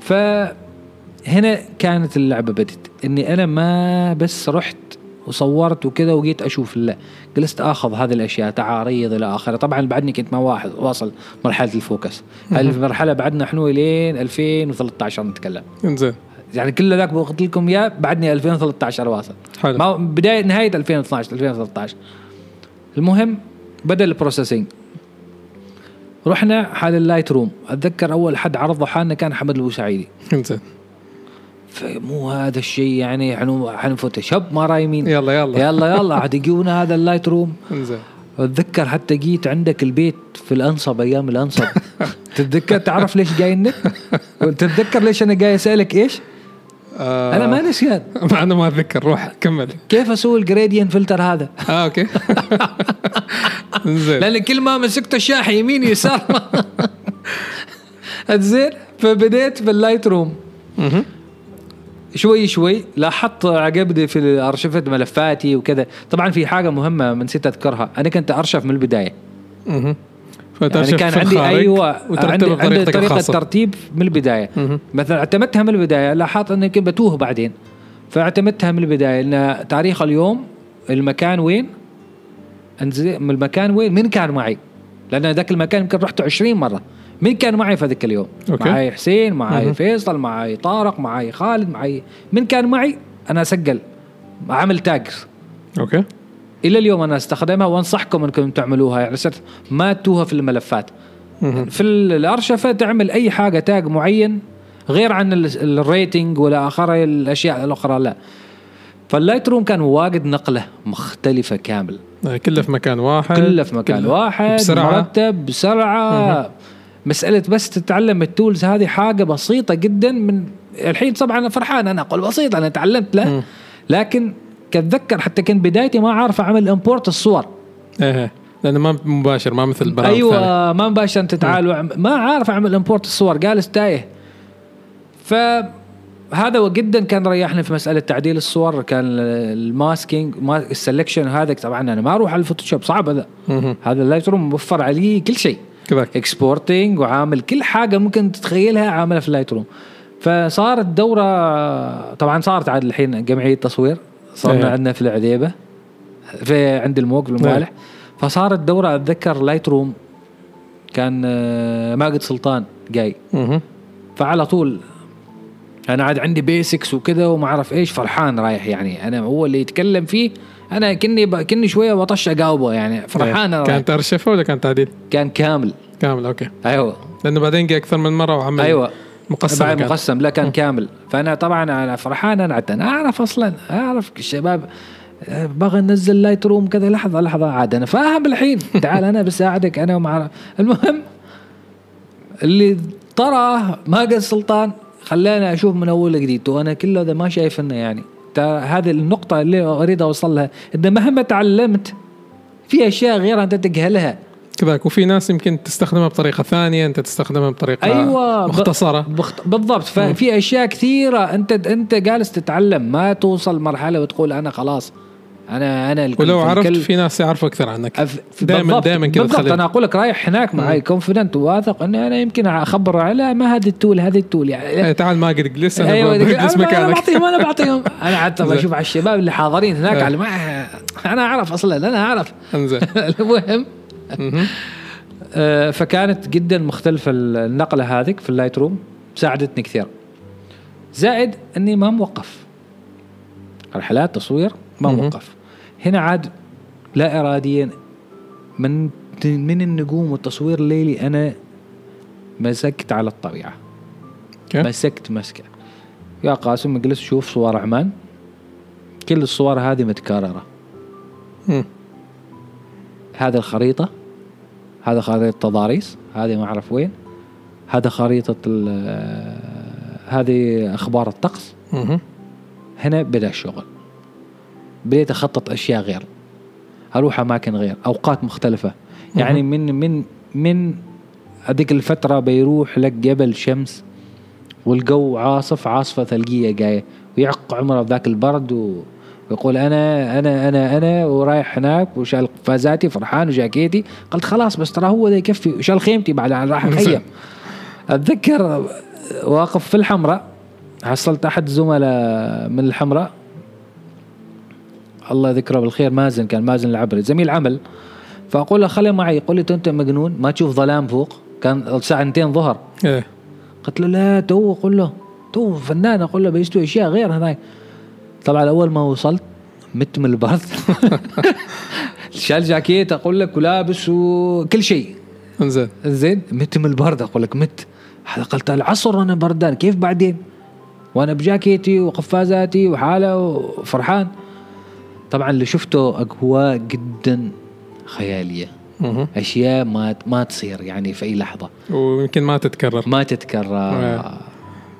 فهنا كانت اللعبة بدت إني أنا ما بس رحت وصورت وكذا وجيت أشوف لا جلست آخذ هذه الأشياء تعاريض إلى آخره. طبعا بعدني كنت ما واحد واصل مرحلة ال focus. المرحلة بعدنا إحنا لين 2013 نتكلم. إنزين. يعني كل ذاك بوقت لكم إياه بعدني 2013 واصل. حلو. ما بداية نهاية 2012 2013 المهم بدأ ال processing رحنا حال ال Lightroom. أتذكر أول حد عرضه حالنا كان حمد البوسعيدي انزين. فمو هذا الشيء يعني حنو حنفوتوشوب ما رايمين يلا يلا. يلا يلا. عاد يجونا هذا اللايت روم. انزين. أتذكر حتى جيت عندك البيت في الأنصب أيام الأنصب. <laughs> تتذكر تعرف ليش جاي النت؟ <laughs> تتذكر ليش أنا جاي أسألك إيش؟ آه أنا ما نسيان انه ما أتذكر روح كمل. كيف أسوي الجريديان فلتر هذا؟ <laughs> آه أوكي. <laughs> انزين لأن كل ما مسكت الشاحن يمين يسار. <laughs> زين فبديت بال Lightroom. شوي شوي لاحظت عقبني في ارشفه ملفاتي وكذا. طبعا في حاجة مهمة نسيت أذكرها. أنا كنت أرشف من البداية. يعني كان عندي أيوه عندي, عندي طريقة ترتيب من البداية. مهم. مثلا اعتمدتها من البداية لاحظت إني كنت بتوه بعدين. فاعتمدتها من البداية إن تاريخ اليوم المكان وين؟ انزين من المكان وين؟ مين كان معي. لأن ذاك المكان يمكن رحته 20 مرة. مين كان معي في ذاك اليوم؟ okay. معي حسين معي مهم. فيصل معي طارق معي خالد معي مين كان معي أنا أسجل عامل tag okay. إلى اليوم أنا أستخدمها وأنصحكم أنكم تعملوها. يعني ما توها في الملفات. في ال- الأرشفة تعمل أي حاجة tag معين غير عن ال- ال rating ولا آخر الأشياء الأخرى لا. فال Lightroom كان واجد نقلة مختلفة كامل. آه، كله في مكان واحد. كله في مكان كله واحد بسرعة. مرتب بسرعة. مسألة بس تتعلم ال tools هذه حاجة بسيطة جدا من الحين. طبعا فرحان أنا أقول بسيط أنا تعلمت له. لكن كتذكر حتى كان بدايتي ما عارف أعمل import الصور. إيه. لأنه ما مباشر ما مثل الثانية. أيوه ما مباشره أنت تعال وعم- ما عارف أعمل import الصور جالس تايه فهذا جدا كان ريحني في مسألة تعديل الصور كان ال masking ما ال selection هذا. طبعا أنا ما أروح على ال Photoshop صعب هذا. هذا ال Lightroom موفر عليه كل شيء. كذاك exporting وعامل كل حاجة ممكن تتخيلها عاملها في ال Lightroom فصارت دورة طبعا صارت عاد الحين جمعية تصوير. صرنا إيه. عندنا في العذيبة في عند الموق بالموالح فصارت دوره أتذكر Lightroom كان آه، ماجد سلطان جاي. فعلى طول أنا عاد عندي basics وكذا وما أعرف إيش فرحان رايح يعني. أنا هو اللي يتكلم فيه أنا كني ب... كني شوية بطش اجاوبه يعني. فرحان أنا رايح. كانت ارشفه ولا كان تعديل؟ كان كامل. كامل أوكي. أيوه. لأنه بعدين جاء أكثر من مرة وعمل أيوه. مقسم بعد. مقسم لا كان كامل. فأنا طبعا أنا فرحان أنا عاد أنا أعرف أصلا أعرف الشباب آه، بغى ننزل Lightroom كذا. لحظة لحظة عاد أنا فاهم الحين. <laughs> تعال أنا بساعدك أنا ومع المهم اللي طرى ماجد سلطان خلاني أشوف من أول جديد وأنا كل هذا ما شايف إنه يعني هذه النقطة اللي أريد أوصل لها. ان مهما تعلمت في أشياء غير أنت تجهلها. كذاك. وفي ناس يمكن تستخدمها بطريقة ثانية أنت تستخدمها بطريقة ب- مختصرة. بخت... بالضبط. ففي أشياء كثيرة أنت أنت جالس تتعلم ما توصل مرحلة وتقول أنا خلاص أنا أنا ولو عرفت الكل. في ناس يعرفوا أكثر عنك. أف- دائما دائما كذا بالضبط. أنا أقول لك رايح هناك معي confident واثق إني أنا يمكن أخبر على ما هذه ال tool هذه ال tool. يعني إيه، تعال ما قد جلس أنا أيوه بجلس أنا أنا مكانك. بعطيهم أنا بعطيهم. أنا <laughs> حتى. بشوف على الشباب اللي حاضرين هناك إيه. على ما أنا أعرف أصلا أنا أعرف. إنزين. <laughs> المهم. مهم. فكانت جدا مختلفة النقلة هذيك في ال Lightroom ساعدتني كثير زائد أني ما موقف. رحلات تصوير ما. موقف. هنا عاد لا اراديا. من من النجوم والتصوير الليلي أنا مسكت على الطبيعة. مسكت مسكة. يا قاسم اجلس شوف صور عمان. كل الصور هذه متكررة. هذا الخريطة هذا خريطة تضاريس هذه ما أعرف وين هذا خريطة ال- هذه أخبار الطقس. هنا بدأ الشغل بديت أخطط أشياء غير. أروح أماكن غير أوقات مختلفة. يعني من من من هذيك الفترة بيروح لك جبل شمس والجو عاصف عاصفة ثلجية جاية ويعق عمره بذاك البرد و... ويقول أنا أنا أنا أنا ورايح هناك وشال قفازاتي فرحان وجاكيتي. قلت خلاص بس ترى هو ذا يكفي وشال خيمتي بعد راح أخيم. أتذكر واقف في الحمراء حصلت أحد زملاء من الحمراء. الله يذكره بالخير مازن كان مازن العبري زميل عمل. فأقول له خلي معي يقول لي أنت مجنون ما تشوف ظلام فوق. كان الساعة 2 ظهر. إيه. قلت له لا تو قل له تو فنان أقول له بيستوي أشياء غير هناك. طبعا أول ما وصلت مت من البرد. <laughs> شال جاكيت أقول لك ولابس وكل شيء. انزين. زين مت من البرد أقول لك مت. هذا قلت العصر أنا بردان. كيف بعدين؟ وأنا بجاكيتي وقفازاتي وحالة وفرحان. طبعا اللي شفته اجواء جدا خيالية. مهم. أشياء ما ما تصير يعني في أي لحظة. ويمكن ما تتكرر. ما تتكرر. آه.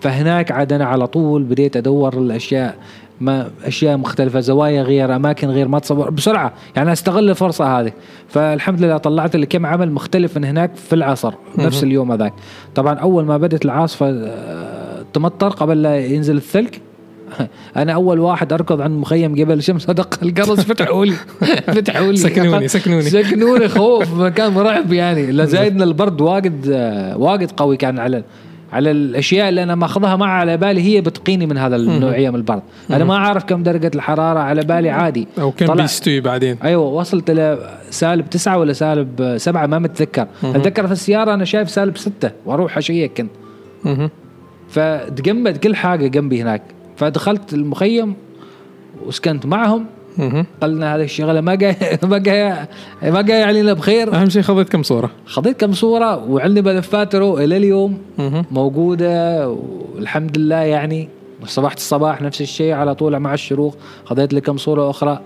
فهناك عاد أنا على طول بديت أدور الأشياء. ما أشياء مختلفة زوايا غير أماكن غير ما تصور بسرعة. يعني أستغل الفرصة هذه. فالحمد لله طلعت لي كم عمل مختلف من هناك في العصر نفس اليوم هذاك. طبعا أول ما بدت العاصفة آه، تمطر قبل لا ينزل الثلج <laughs> أنا أول واحد أركض عند مخيم جبل شمس ادق القرص. <laughs> فتحوا لي <laughs> فتحوا لي. سكنوني- سكنوني. سكنوني خوف مكان مرعب يعني. لا زايد ان البرد واجد آه، واجد قوي كان على على الأشياء اللي أنا ماخذها مع على بالي هي بتقيني من هذا النوعيه من البرد. أنا ما أعرف كم درجة الحرارة على بالي عادي. أو كم بيستوي بعدين. أيوه وصلت إلى سالب تسعة ولا سالب سبعة ما متذكر. أتذكر في السيارة أنا شايف سالب ستة وأروح أشيك كنت. فتجمد كل حاجة جنبي هناك. فدخلت المخيم وسكنت معهم. قلنا هذه الشغلة ما جاي <laughs> ما جاي ما جاي علينا بخير. أهم شيء خذيت كم صورة؟ خذيت كم صورة وعندي ملفات رو إلى اليوم. موجودة والحمد لله يعني صباحة الصباح نفس الشيء على طول مع الشروق. خذيت لي كم صورة أخرى.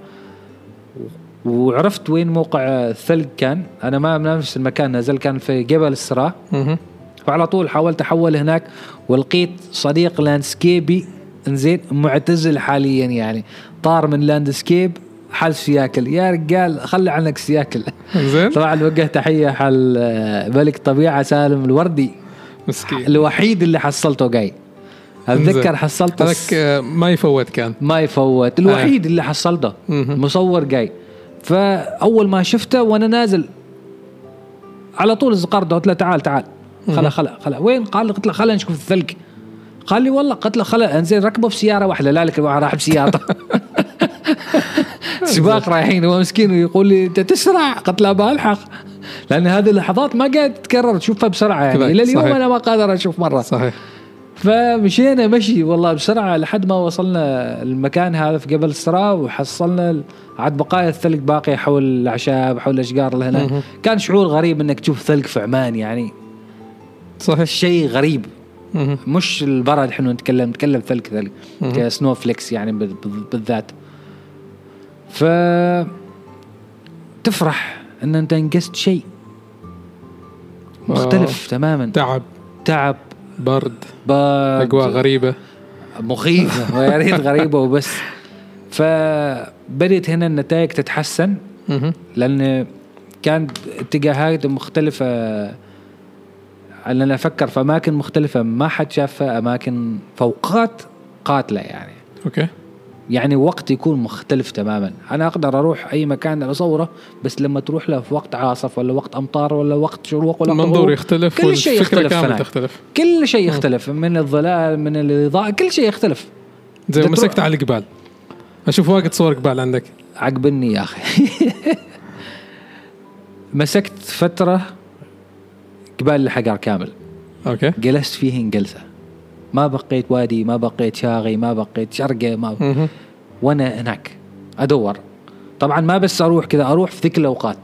وعرفت وين موقع الثلج كان. أنا ما من نفس المكان نزل كان في جبل السراء مهم. فعلى طول حاولت أحول هناك ولقيت صديق landscape ي إنزين معتزل حاليا يعني. طار من landscape حال سياكل. يا رجال خلي عنك سياكل. زين. <laughs> طبعا وجه تحيه حال آه، ملك طبيعة سالم الوردي. مسكين. الوحيد اللي حصلته جاي أتذكر. حصلته هذاك آه، ما يفوت كان. ما يفوت. الوحيد اللي حصلته. مصور جاي فأول ما شفته وأنا نازل على طول زقرته قلت له تعال تعال. خلا خلا خلا. وين؟ قال قلت له خلا نشوف الثلج. قال لي والله قلت له خلا انزين ركبه في سيارة واحدة. لا لك راح بسيارته <laughs> <laughs> سباق رايحين هو مسكين ويقول لي أنت تسرع؟ قلت له بلحق لأن هذه اللحظات ما قاعد تتكرر تشوفها بسرعة يعني. إلى اليوم صحيح. أنا ما قادر أشوف مرة. صحيح. فمشينا مشي والله بسرعة لحد ما وصلنا المكان هذا في جبل السراء وحصلنا عاد بقايا الثلج باقيه حول الأعشاب حول الأشجار اللي هنا. كان شعور غريب إنك تشوف ثلج في عمان يعني. صحيح. شيء غريب. مش البرد إحنا نتكلم نتكلم ثلج ثلج. كسنو فليكس يعني بال- بال- بالذات. ف تفرح إن أنت إنجزت شيء. مختلف تماما. تعب. تعب. برد. برد. أجواء غريبة. مخيفة. <laughs> ويا ريت غريبة وبس. فبدت هنا النتائج تتحسن. لأن كان اتجاهات مختلفة. أنا أفكر في أماكن مختلفة. ما حد شافها أماكن فوقات قاتلة يعني. أوكي. يعني وقت يكون مختلف تماما. أنا أقدر أروح أي مكان أصوره بس لما تروح له في وقت عاصف ولا وقت أمطار ولا وقت شروق ولا المنظور غروب يختلف كل شيء يختلف كامل. تختلف. كل شيء يختلف من الظلال من الإضاءة كل شيء يختلف. زي مسكت على الجبال أشوف واجد صور جبال عندك. عقبني يا أخي. <laughs> مسكت فترة جبال الحجر كامل. أوكي. جلست فيه جلسه ما بقيت وادي ما بقيت شاغي ما بقيت شرقة ما مهم. وأنا هناك أدور. طبعا ما بس أروح كذا أروح في ذيك الأوقات.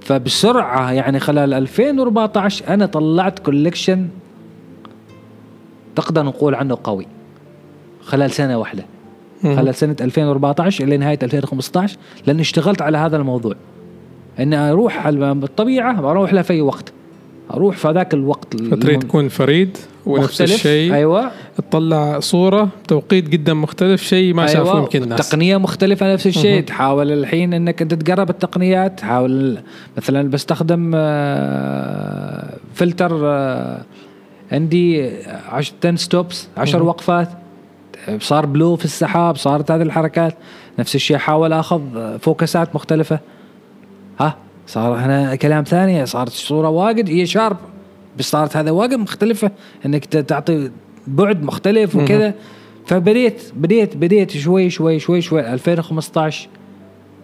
فبسرعة يعني خلال 2014 أنا طلعت collection تقدر نقول عنه قوي. خلال سنة واحدة. خلال سنة 2014 إلى نهاية 2015 لأن اشتغلت على هذا الموضوع. ان أروح على الطبيعة أروح لها في أي وقت. أروح في ذاك الوقت المن- تكون فريد ونفس. الشيء. أيوه. تطلع صورة توقيت جدا مختلف شيء ما شافوه يمكن الناس. تقنيه مختلفة نفس الشيء. تحاول الحين إنك أنت تقرب التقنيات تحاول مثلا بستخدم آه، فلتر آه، عندي 10 stops 10 مهم. وقفات. صار blur في السحاب صارت هذه الحركات. نفس الشيء حاول آخذ focus ات مختلفة. ها؟ صار هنا كلام ثاني صارت الصورة واجد هي sharp. بس صارت هذا واجد مختلفة إنك تعطي بعد مختلف. وكذا. فبديت بديت بديت شوي شوي شوي شوي 2015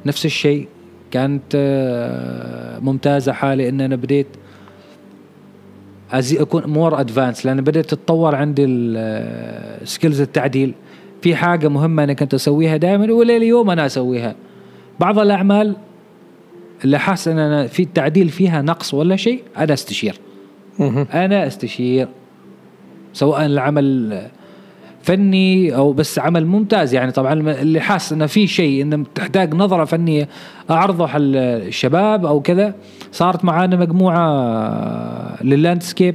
نفس الشيء. كانت آه، ممتازة حالي إن أنا بديت أزي أكون more advance لأن بدات تتطور عندي ال skills التعديل. في حاجة مهمة أنا كنت أسويها دائما ولا اليوم أنا أسويها. بعض الأعمال اللي حاس أن أنا في التعديل فيها نقص ولا شيء أنا أستشير. أنا أستشير سواء العمل فني أو بس عمل ممتاز. يعني طبعا اللي حاس إنه في شيء إنه تحتاج نظرة فنية أعرضه على الشباب أو كذا. صارت معانا مجموعة لل landscape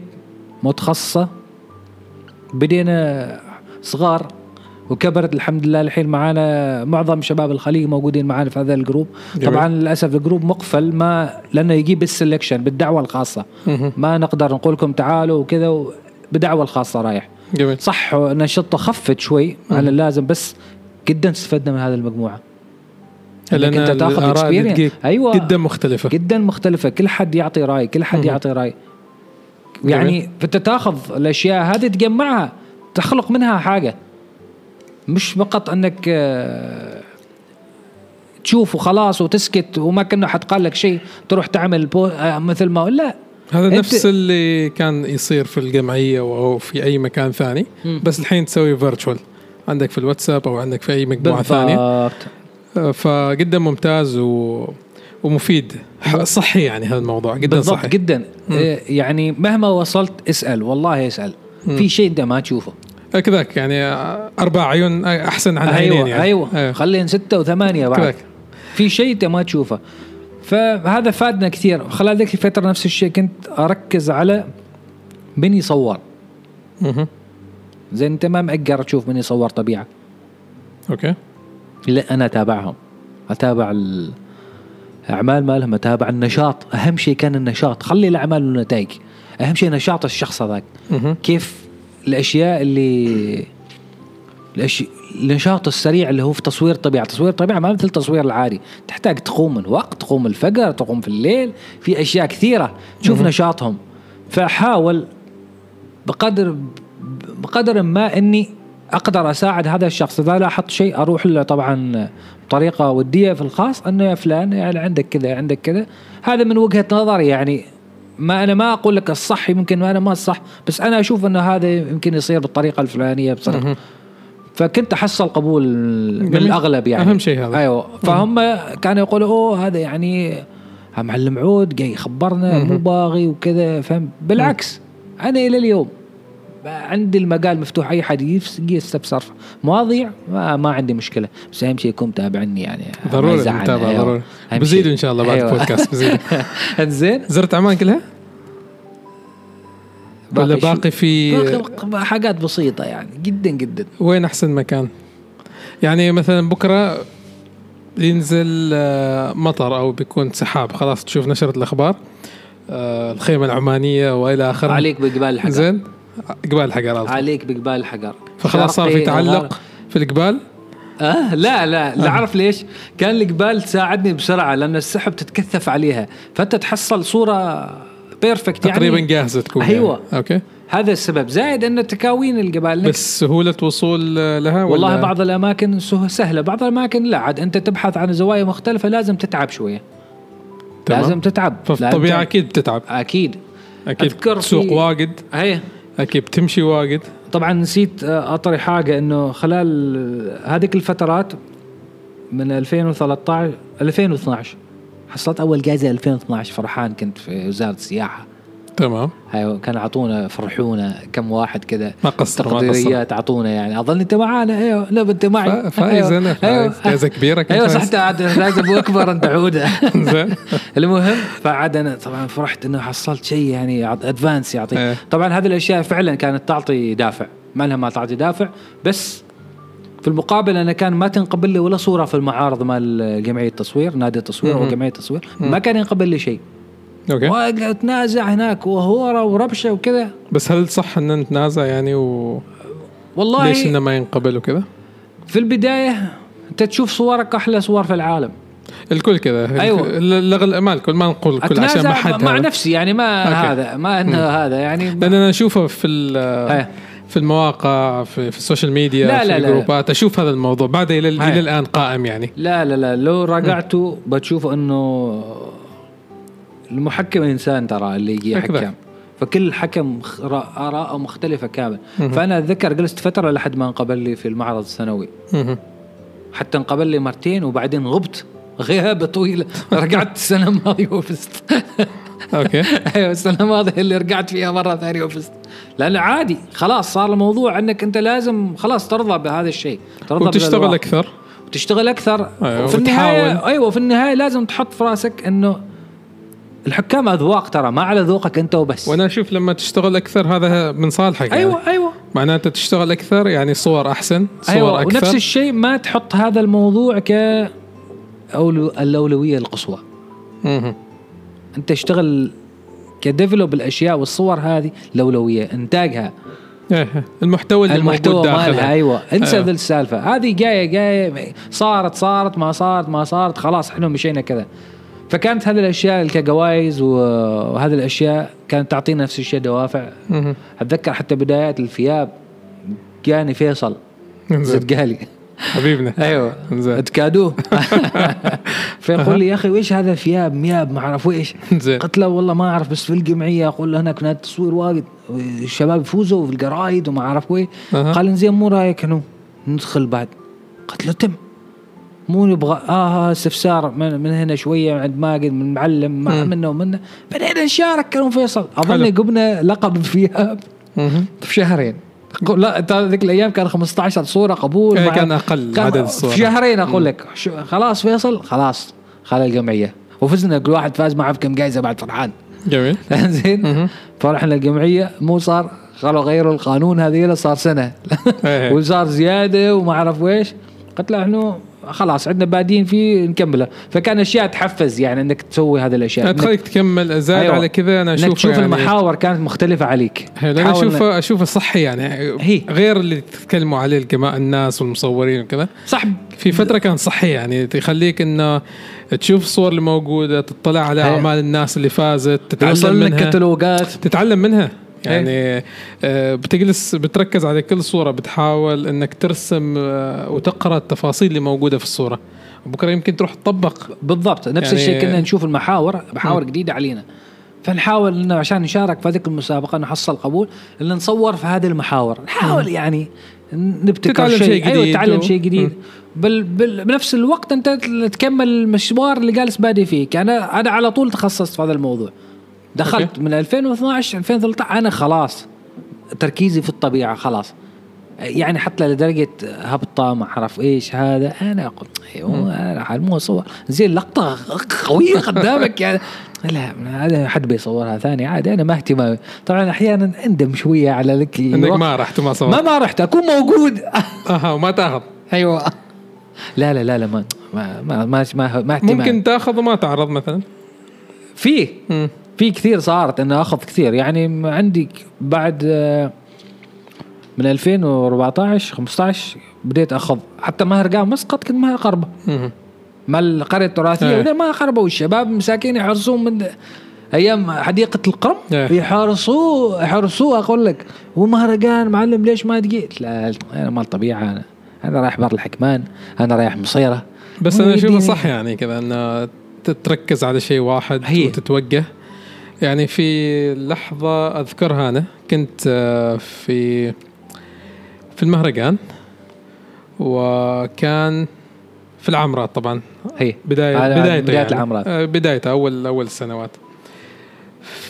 متخصصة. بدينا صغار. وكبرت الحمد لله الحين معانا معظم شباب الخليج موجودين معانا في هذا ال group. جميل. طبعا للأسف ال group مقفل ما لأنه يجيب ال selection بالدعوة الخاصة. ما نقدر نقول لكم تعالوا وكذا بدعوة الخاصة رايح. جميل. صح نشطه خفت شوي على اللازم بس جدا استفدنا من هذه المجموعة. لأن أنت تاخذ. تجيك أيوة. جدا مختلفة. جدا مختلفة. كل حد يعطي رأي كل حد مهم. يعطي رأي. يعني فانت تاخذ الأشياء هذه تجمعها تخلق منها حاجة. مش فقط أنك آه، تشوف وخلاص وتسكت وما كأنه حد قال لك شيء تروح تعمل بو آه، مثل ما لا. هذا نفس اللي كان يصير في الجمعية أو في أي مكان ثاني مم. بس الحين تسوي virtual عندك في الواتساب أو عندك في أي مجموعة ثانية. بالضبط آه، فجدا ممتاز و... ومفيد. <laughs> صحي يعني هذا الموضوع جدا بالضبط صحي. جدا. آه، يعني مهما وصلت اسأل والله اسأل. في شيء أنت ما تشوفه. كذاك يعني آه، أربع عيون أحسن عن عينين أيوه يعني. أيوه. أيوة. خلين ستة وثمانية بعد. كذاك. في شيء أنت ما تشوفه. فهذا فادنا كثير. خلال ذيك الفترة نفس الشيء كنت أركز على من يصور. مهم. زين أنت ما مأجر تشوف من يصور طبيعة. أوكي. لا أنا أتابعهم. أتابع الاعمال مالهم أتابع النشاط. أهم شيء كان النشاط. خلي الأعمال والنتائج. أهم شيء نشاط الشخص هذاك. كيف الأشياء اللي الأش... النشاط السريع اللي هو في تصوير طبيعه تصوير طبيعه ما مثل التصوير العادي تحتاج تقوم من وقت تقوم الفجر تقوم في الليل. في أشياء كثيرة. تشوف مهم. نشاطهم. فاحاول بقدر بقدر ما إني أقدر أساعد هذا الشخص. إذا لاحظت شيء أروح له طبعا بطريقة ودية في الخاص إنه يا فلان يعني عندك كذا عندك كذا. هذا من وجهة نظري يعني. ما أنا ما أقول لك الصح يمكن أنا ما الصح بس أنا أشوف انه هذا يمكن يصير بالطريقة الفلانية بصراحة. فكنت أحصل قبول من. الأغلب يعني أهم شيء هذا. أيوه فهم كانوا يقولوا أوه هذا يعني معلم عود جاي يخبرنا مو. باغي وكذا فهم بالعكس أنا إلى اليوم عندي المجال مفتوح أي حد يستفسر مواضيع ما, ما عندي مشكلة بس أهم شيء يكون متابعني يعني ضروري. المتابعة أيوة. ضروري شيء. إن شاء الله بعد أيوة. البودكاست بزيدوا <laughs> زين زرت عمان كلها؟ ولا باقي في باقي حاجات بسيطة يعني جدا جدا وين أحسن مكان؟ يعني مثلا بكرة ينزل آه، مطر أو بيكون سحاب خلاص تشوف نشرة الأخبار آه، الخيمة العمانية وإلى آخره عليك بقبال الحجر زين قبال الحجر. عليك بقبال الحجر فخلاص صار في تعلق. في القبال؟ أه؟ لا لا لا أعرف ليش. كان القبال تساعدني بسرعة لأن السحب تتكثف عليها. فأنت تحصل صورة perfect يعني. تقريبا جاهزة تكون أيوة. يعني. أوكي. هذا السبب. زائد أن تكاوين القبال. بس سهولة وصول لها والله ولا بعض الأماكن سه- سهلة. بعض الأماكن لا. عاد أنت تبحث عن زوايا مختلفة لازم تتعب شوية. تمام. لازم تتعب. ففي لازم الطبيعة. أكيد بتتعب أكيد. أكيد. تسوق واجد. هي أكيد بتمشي واجد. طبعا نسيت آه، أطري حاجة إنه خلال هذيك الفترات من 2013 2012 حصلت أول جائزة 2012 فرحان كنت في وزارة السياحة. تمام. أيوه كانوا اعطونا فرحونا كم واحد كذا ما قصر ما قصر. تقديريات اعطونا يعني. أظن أنت معانا. أيوه لا انت معي. فا- فايز أنا فايز جائزه كبيرة كنت أيوه صح عاد لازم أبو أكبر انت عوده <laughs> زين. المهم فعاد أنا طبعا فرحت إنه حصلت شيء يعني advance يعطي إيه. طبعا هذه الأشياء فعلا كانت تعطي دافع. ما لها ما تعطي دافع. بس في المقابل أنا كان ما تنقبل لي ولا صورة في المعارض مال جمعية التصوير نادي التصوير أو. جمعية التصوير. ما كان ينقبل لي شيء. okay واتنازع هناك وهوره وربشة وكذا بس هل صح إن نتنازع يعني و والله ليش إنه ما ينقبل وكذا؟ في البداية أنت تشوف صورك أحلى صور في العالم الكل كذا. الأغل... ما الكل ما نقول الكل عشان ما حد مع هذا. نفسي يعني ما أوكي. هذا ما انه هذا يعني لأن أنا أشوفه في ال-. في المواقع في, في ال social media لا، في لا، لا. الجروبات أشوف هذا الموضوع بعد إلى. إلى الآن قائم يعني لا لا لا لو راجعتوا بتشوفوا إنه المحكم إنسان ترى اللي يجي. يحكم فكل حكم اراءه مختلفة كامل. فأنا أتذكر جلست فترة لحد ما انقبل لي في المعرض السنوي. حتى انقبل لي مرتين وبعدين غبت. غيابه طويله <laughs> رجعت السنة الماضية وفزت. <laughs> أوكي. <laughs> أيوه السنة الماضية اللي رجعت فيها مرة ثانية وفزت. لأن عادي خلاص صار الموضوع أنك أنت لازم خلاص ترضى بهذا الشيء. ترضى وتشتغل. أكثر. وتشتغل أكثر. أيوة، وفي النهاية. أيوه في النهاية لازم تحط في رأسك إنه الحكام أذواق ترى ما على ذوقك أنت وبس. وأنا أشوف لما تشتغل أكثر هذا من صالحك يعني. أيوه أيوه. معناته تشتغل أكثر يعني صور أحسن صور أيوه أكثر. ونفس الشيء ما تحط هذا الموضوع ك الأولوية القصوى مهم. أنت اشتغل كديفلوب الأشياء والصور هذه الأولوية إنتاجها. إيه، المحتوى اللي المحتوى مالها أيوه. انسى أيوة. السالفة. هذه جاية جاية صارت صارت ما صارت ما صارت خلاص إحنا مشينا كذا. فكانت هذه الأشياء كجوائز وهذه الأشياء كانت تعطينا نفس الشيء دوافع. أتذكر حتى بدايات الثياب جاني فيصل. زين زد قالي حبيبنا. أيوه. زين أتكادوه. <laughs> فيقول لي يا أخي ويش هذا ثياب مياب ما أعرف ويش زين قلت له والله ما أعرف بس في الجمعية أقول له هناك نادي تصوير واجد الشباب يفوزوا في القرايد وما أعرف وين. قال زين مو رأيك انه ندخل بعد. قلت له تم. مو نبغى آه استفسار من, من هنا شوية عند ماجد من معلم مع. منه ومنه بعدين نشارك كانوا فيصل اظن. جبنا لقب مهم. في شهرين لا ذيك الأيام كان 15 صورة قبول إيه، مع- كان أقل كان عدد الصور. في شهرين أقول لك خلاص فيصل خلاص خلى الجمعية وفزنا كل واحد فاز معه بكم جائزه بعد فرحان جميل <laughs> زين. فرحنا الجمعية مو صار قالوا غيروا القانون هذه صار سنة إيه. <laughs> وصار زيادة وما أعرف ويش قلت له إحنا خلاص عندنا بادين فيه نكمله. فكان أشياء تحفز يعني إنك تسوي هذه الأشياء. تخليك تكمل زائد أيوة. على كذا أنا إنك أشوف تشوف المحاور كانت مختلفة عليك. أنا اشوفه أشوفه صحي يعني هي. غير اللي تتكلموا عليه الجماعه الناس والمصورين وكذا. صح. في فترة كان صحي يعني يخليك إنه تشوف الصور اللي موجودة تطلع على. أعمال الناس اللي فازت تتعلم منها. كتالوجات. تتعلم منها. يعني آه، بتجلس بتركز على كل صورة بتحاول إنك ترسم آه، وتقرأ التفاصيل اللي موجودة في الصورة. وبكره يمكن تروح تطبق. بالضبط. نفس يعني- الشيء كنا نشوف المحاور محاور جديدة علينا. فنحاول إنه عشان نشارك في هذيك المسابقة نحصل قبول إن نصور في هذه المحاور. نحاول يعني نبتكر شيء, شيء أيوه جديد تتعلم و- شيء جديد. بل بل بنفس الوقت أنت تكمل المشوار اللي جالس بادي فيك. أنا أنا على طول تخصصت في هذا الموضوع. دخلت okay. من 2012 2013 أنا خلاص تركيزي في الطبيعة خلاص. يعني حتى لدرجة هبطة ما أعرف إيش هذا أنا أقول أيوه مو اصور زين لقطة قوية قدامك يعني. لا هذا حد بيصورها ثاني؟ عادي أنا ما اهتمام طبعا أحيانا أندم شوية على لك إنك. ما رحت ما صورت. ما رحت أكون موجود. أها وما تاخذ. أيوه. لا لا لا لا ما ما ما ما, ما, ما ممكن تاخذ وما تعرض مثلا؟ في مم. في كثير صارت إنه أخذ كثير. يعني عندي بعد آه، من 2014 15 بديت أخذ. حتى مهرجان مسقط كنت ما أقربه. مم. ما القرية التراثية إيه. ما أقربه. والشباب مساكين يحرسون من أيام حديقة القرم. إيه. يحرسوه يحرسوه. أقول لك ومهرجان معلم ليش ما تجيت؟ لا أنا مال طبيعة أنا أنا رايح بر الحكمان أنا رايح مصيرة. بس أنا اشوفه صح يعني كذا إنه تركز على شيء واحد هي. وتتوجه. يعني في لحظة أذكرها أنا كنت آه، في في المهرجان وكان في العمرات طبعا. هي. بداية بدايته بداية يعني. العمرات. آه، بدايته أول أول السنوات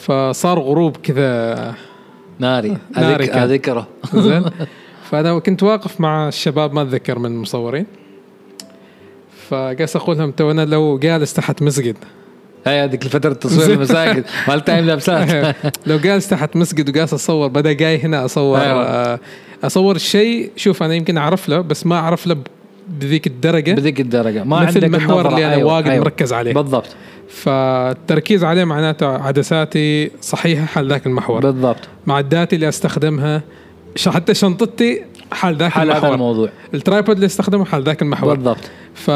فصار غروب كذا. ناري. ناري أذك- كان. أذكره. زين. <laughs> فأنا كنت واقف مع الشباب ما أتذكر من المصورين فقاس أقول لهم تو أنا لو جالس تحت مسجد. هي هذيك الفترة تصوير. <laughs> المساجد. مال timelapse ات. <laughs> لو جالس تحت مسجد وقاس أصور بدأ جاي هنا أصور أيوة. آه، أصور الشيء شوف أنا يمكن أعرف له بس ما أعرف له بذيك الدرجة. بذيك الدرجة. ما مثل عندك المحور. اللي أنا أيوة، واجد أيوة. مركز عليه. بالضبط. فالتركيز عليه معناته عدساتي صحيحة حال ذاك المحور. بالضبط. معداتي اللي أستخدمها حتى شنطتي حال ذاك حال هذا المحور. الموضوع. ال tripod اللي أستخدمه حال ذاك المحور. بالضبط. ف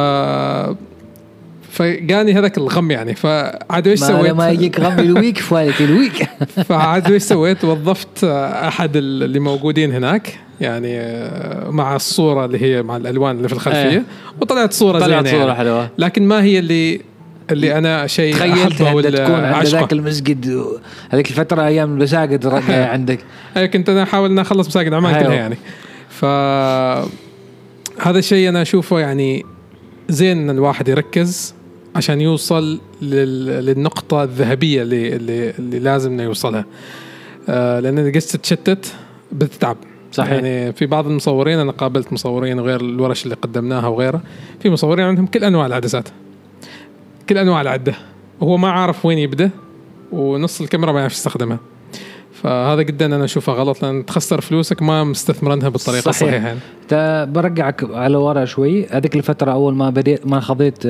فجاني هذاك الغم يعني فعاد إيش سويت؟ لما يجيك غم الويك <laughs> فوالك الويك فعاد إيش <laughs> سويت؟ وظفت أحد اللي موجودين هناك يعني آه، مع الصورة اللي هي مع الألوان اللي في الخلفية إيه. وطلعت صورة طلعت يعني. حلوة لكن ما هي اللي اللي أنا شيء تخيلت أحبه انت ولا تكون عند ذاك المسجد هذيك الفترة أيام المساجد <laughs> عندك أي كنت أنا أحاول ان أخلص مساجد عمان أيوه. كلها يعني ف هذا الشيء أنا أشوفه يعني زين إن الواحد يركز عشان يوصل لل... للنقطة الذهبية اللي اللي, اللي لازم إنه يوصلها. آه لأن إذا قست تتشتت بتتعب. صحيح. يعني في بعض المصورين أنا قابلت مصورين وغير الورش اللي قدمناها وغيرها في مصورين عندهم كل أنواع العدسات. كل أنواع العدة. وهو ما عارف وين يبدأ ونص الكاميرا ما يعرف يستخدمها. فهذا جدا أنا أشوفه غلط لأن تخسر فلوسك ما مستثمرنها بالطريقة صحيح. الصحيحة يعني. برجعك على ورا شوي هذيك الفترة أول ما بديت ما خذيت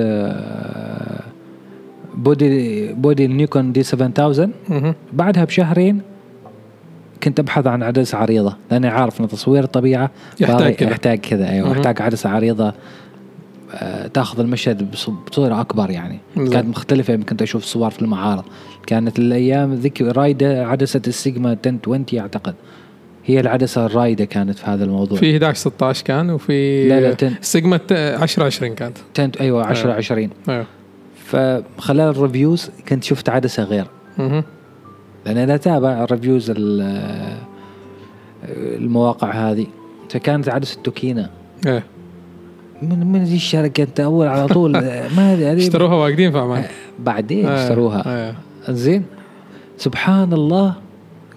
بودي بودي النيكون دي 7000 مهم. بعدها بشهرين كنت أبحث عن عدسة عريضة لأني عارف إن تصوير الطبيعة يحتاج كذا. يحتاج كذا أيوه. يحتاج عدسة عريضة تاخذ المشهد بص- بصورة أكبر يعني. زين. كانت مختلفة يمكن كنت أشوف صور في المعارض. كانت الأيام ذيك رايدة عدسة السيجما 1020 أعتقد. هي العدسة الرايدة كانت في هذا الموضوع. في 11 16 كان وفي لا، لا، تن- سيجما 10 20 كانت. 10 أيوه 10 آه. 20 أيوه فخلال الريفيوز كنت شفت عدسة غير. مهم. لأن أنا اتابع الريفيوز ال- المواقع هذه فكانت عدسة توكينا. إيه. من من ذي الشركة أنت أول على طول. <laughs> ما هذه اشتروها واجدين في عمان بعدين إيه، اشتروها. إيه زين. سبحان الله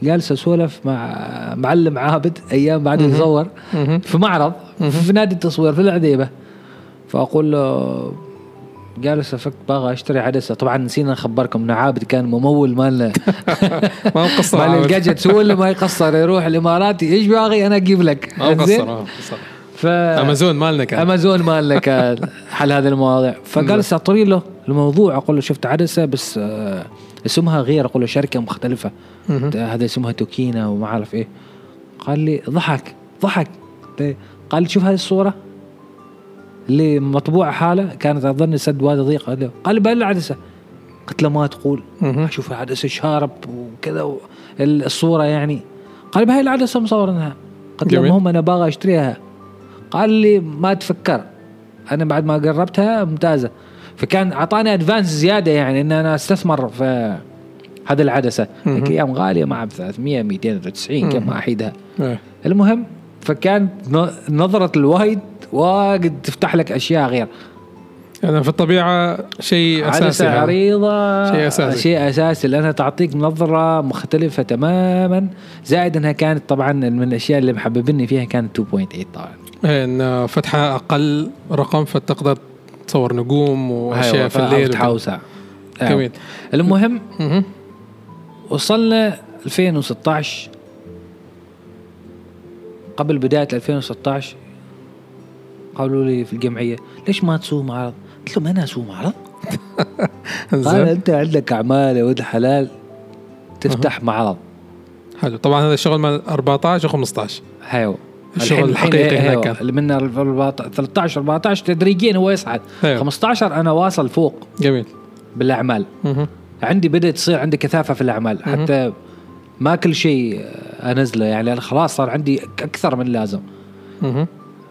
جالس أسولف مع معلم عابد أيام بعد. يصور. في معرض في نادي التصوير في العذيبه فأقول له جالس افك باغى أشتري عدسة. طبعا نسينا نخبركم إن عابد كان ممول مال <laughs> ما مقصر مال. الجاجتس هو اللي ما يقصر يروح الإماراتي. إيش باغي أنا أجيب لك؟ ما مقصر ف امازون مالنا كان. امازون مالنا كان. <laughs> حل هذه المواضيع. فجالس اطري له الموضوع أقول له شفت عدسة بس آه، اسمها غير أقول له شركة مختلفة. هذا اسمها توكينا وما أعرف إيه. قال لي ضحك ضحك؟ قال لي شوف هذه الصورة. اللي مطبوعة حالة كانت أظن سد وادي ضيق. قال لي- قال لي بقى العدسة. قلت له ما تقول. أشوف العدسة sharp وكذا الصورة يعني. قال لي بهاي العدسة مصورنها قلت له. المهم أنا باغى أشتريها. قال لي ما تفكر. أنا بعد ما قربتها ممتازة. فكان أعطاني advance زيادة يعني إن أنا أستثمر في هذه العدسة. أيام غالية ما ب 300 290 كم أحيدها. إيه. المهم فكان نظرة الوايد واجد تفتح لك أشياء غير. يعني في الطبيعة شيء أساسي عدسه. عريضة شيء أساسي. شيء أساسي. لأنها تعطيك نظرة مختلفة تماما. زائد انها كانت طبعا من الأشياء اللي محببني فيها كانت 2.8 طبعا. إيه، إن فتحة أقل رقم فتقدر تصور نجوم وأشياء في الليل فأفتحها وسع أيوة. جميل. المهم مهم. وصلنا 2016 قبل بداية 2016 قالوا لي في الجمعية ليش ما تسوي معرض؟ قلت لهم أنا أسوي معرض؟ <laughs> قال أنت عندك أعمال يا ولد الحلال تفتح معرض. حلو. طبعا هذا الشغل مال 14 و15 هيو الشغل الحقيقي هناك. كان. اللي من 14 13 14 تدريجيا هو يصعد. أيوة. 15 أنا واصل فوق. جميل. بالأعمال. مهم. عندي بدأت تصير عندي كثافة في الأعمال. حتى ما كل شيء أنزله. يعني أنا خلاص صار عندي أكثر من اللازم.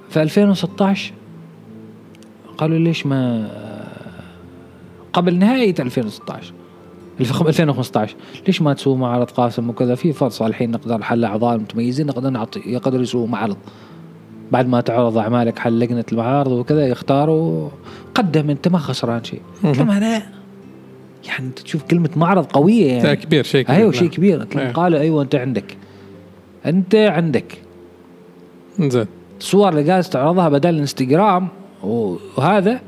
في 2016 قالوا ليش ما قبل نهاية 2016 الف- 2015 ليش ما تسووا معرض قاسم وكذا؟ في فرصة صالحين نقدر حل أعضاء متميزين نقدر نعطي يقدروا يسووا معرض. بعد ما تعرض أعمالك حل لجنة المعارض وكذا يختاروا. قدم أنت ما خسران شيء. قلت لهم أنا يعني أنت تشوف كلمة معرض قوية ده يعني كبير شيء كبير. لا. شيء كبير. قلت لهم أيوه. قالوا أيوه أنت عندك. أنت عندك. زين. الصور اللي جالس تعرضها بدل الانستغرام وهذا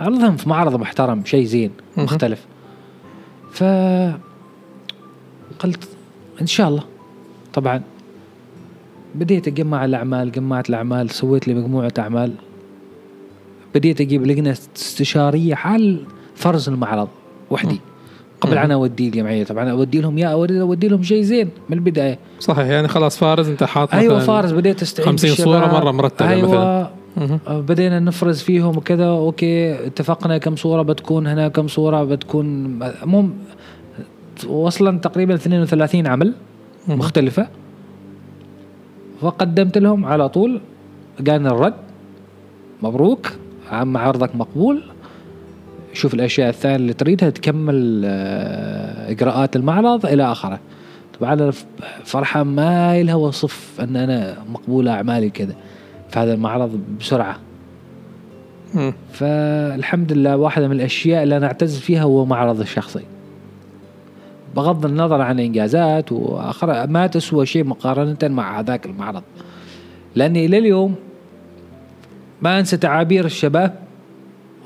عرضهم في معرض محترم شيء زين. مختلف. ف قلت إن شاء الله طبعا بديت أجمع الأعمال جمعت الأعمال سويت لي مجموعة أعمال بديت أجيب لجنة استشارية حل فرز المعرض وحدي قبل. أنا اوديه الجمعيه طبعا أودي لهم يا أودي, أودي لهم شيء زين من البداية صحيح يعني خلاص فارز أنت حاط أيوه فارز بديت أستعين 50 بالشباب. صورة مرة مرتبة أيوه مثلاً. آه، بدينا نفرز فيهم وكذا. okay اتفقنا كم صورة بتكون هنا كم صورة بتكون مو وصلا تقريبا 32 عمل. مختلفة. فقدمت لهم على طول جاني الرد مبروك عم عرضك مقبول. شوف الأشياء الثانية اللي تريدها تكمل آه، إجراءات المعرض إلى آخره. طبعا أنا فرحه ما لها وصف أن أنا مقبوله أعمالي كذا. في هذا المعرض بسرعة. فالحمد لله واحدة من الأشياء اللي أنا أعتز فيها هو معرض الشخصي. بغض النظر عن إنجازات وآخر ما تسوى شيء مقارنة مع هذاك المعرض. لأني إلى اليوم ما أنسى تعابير الشباب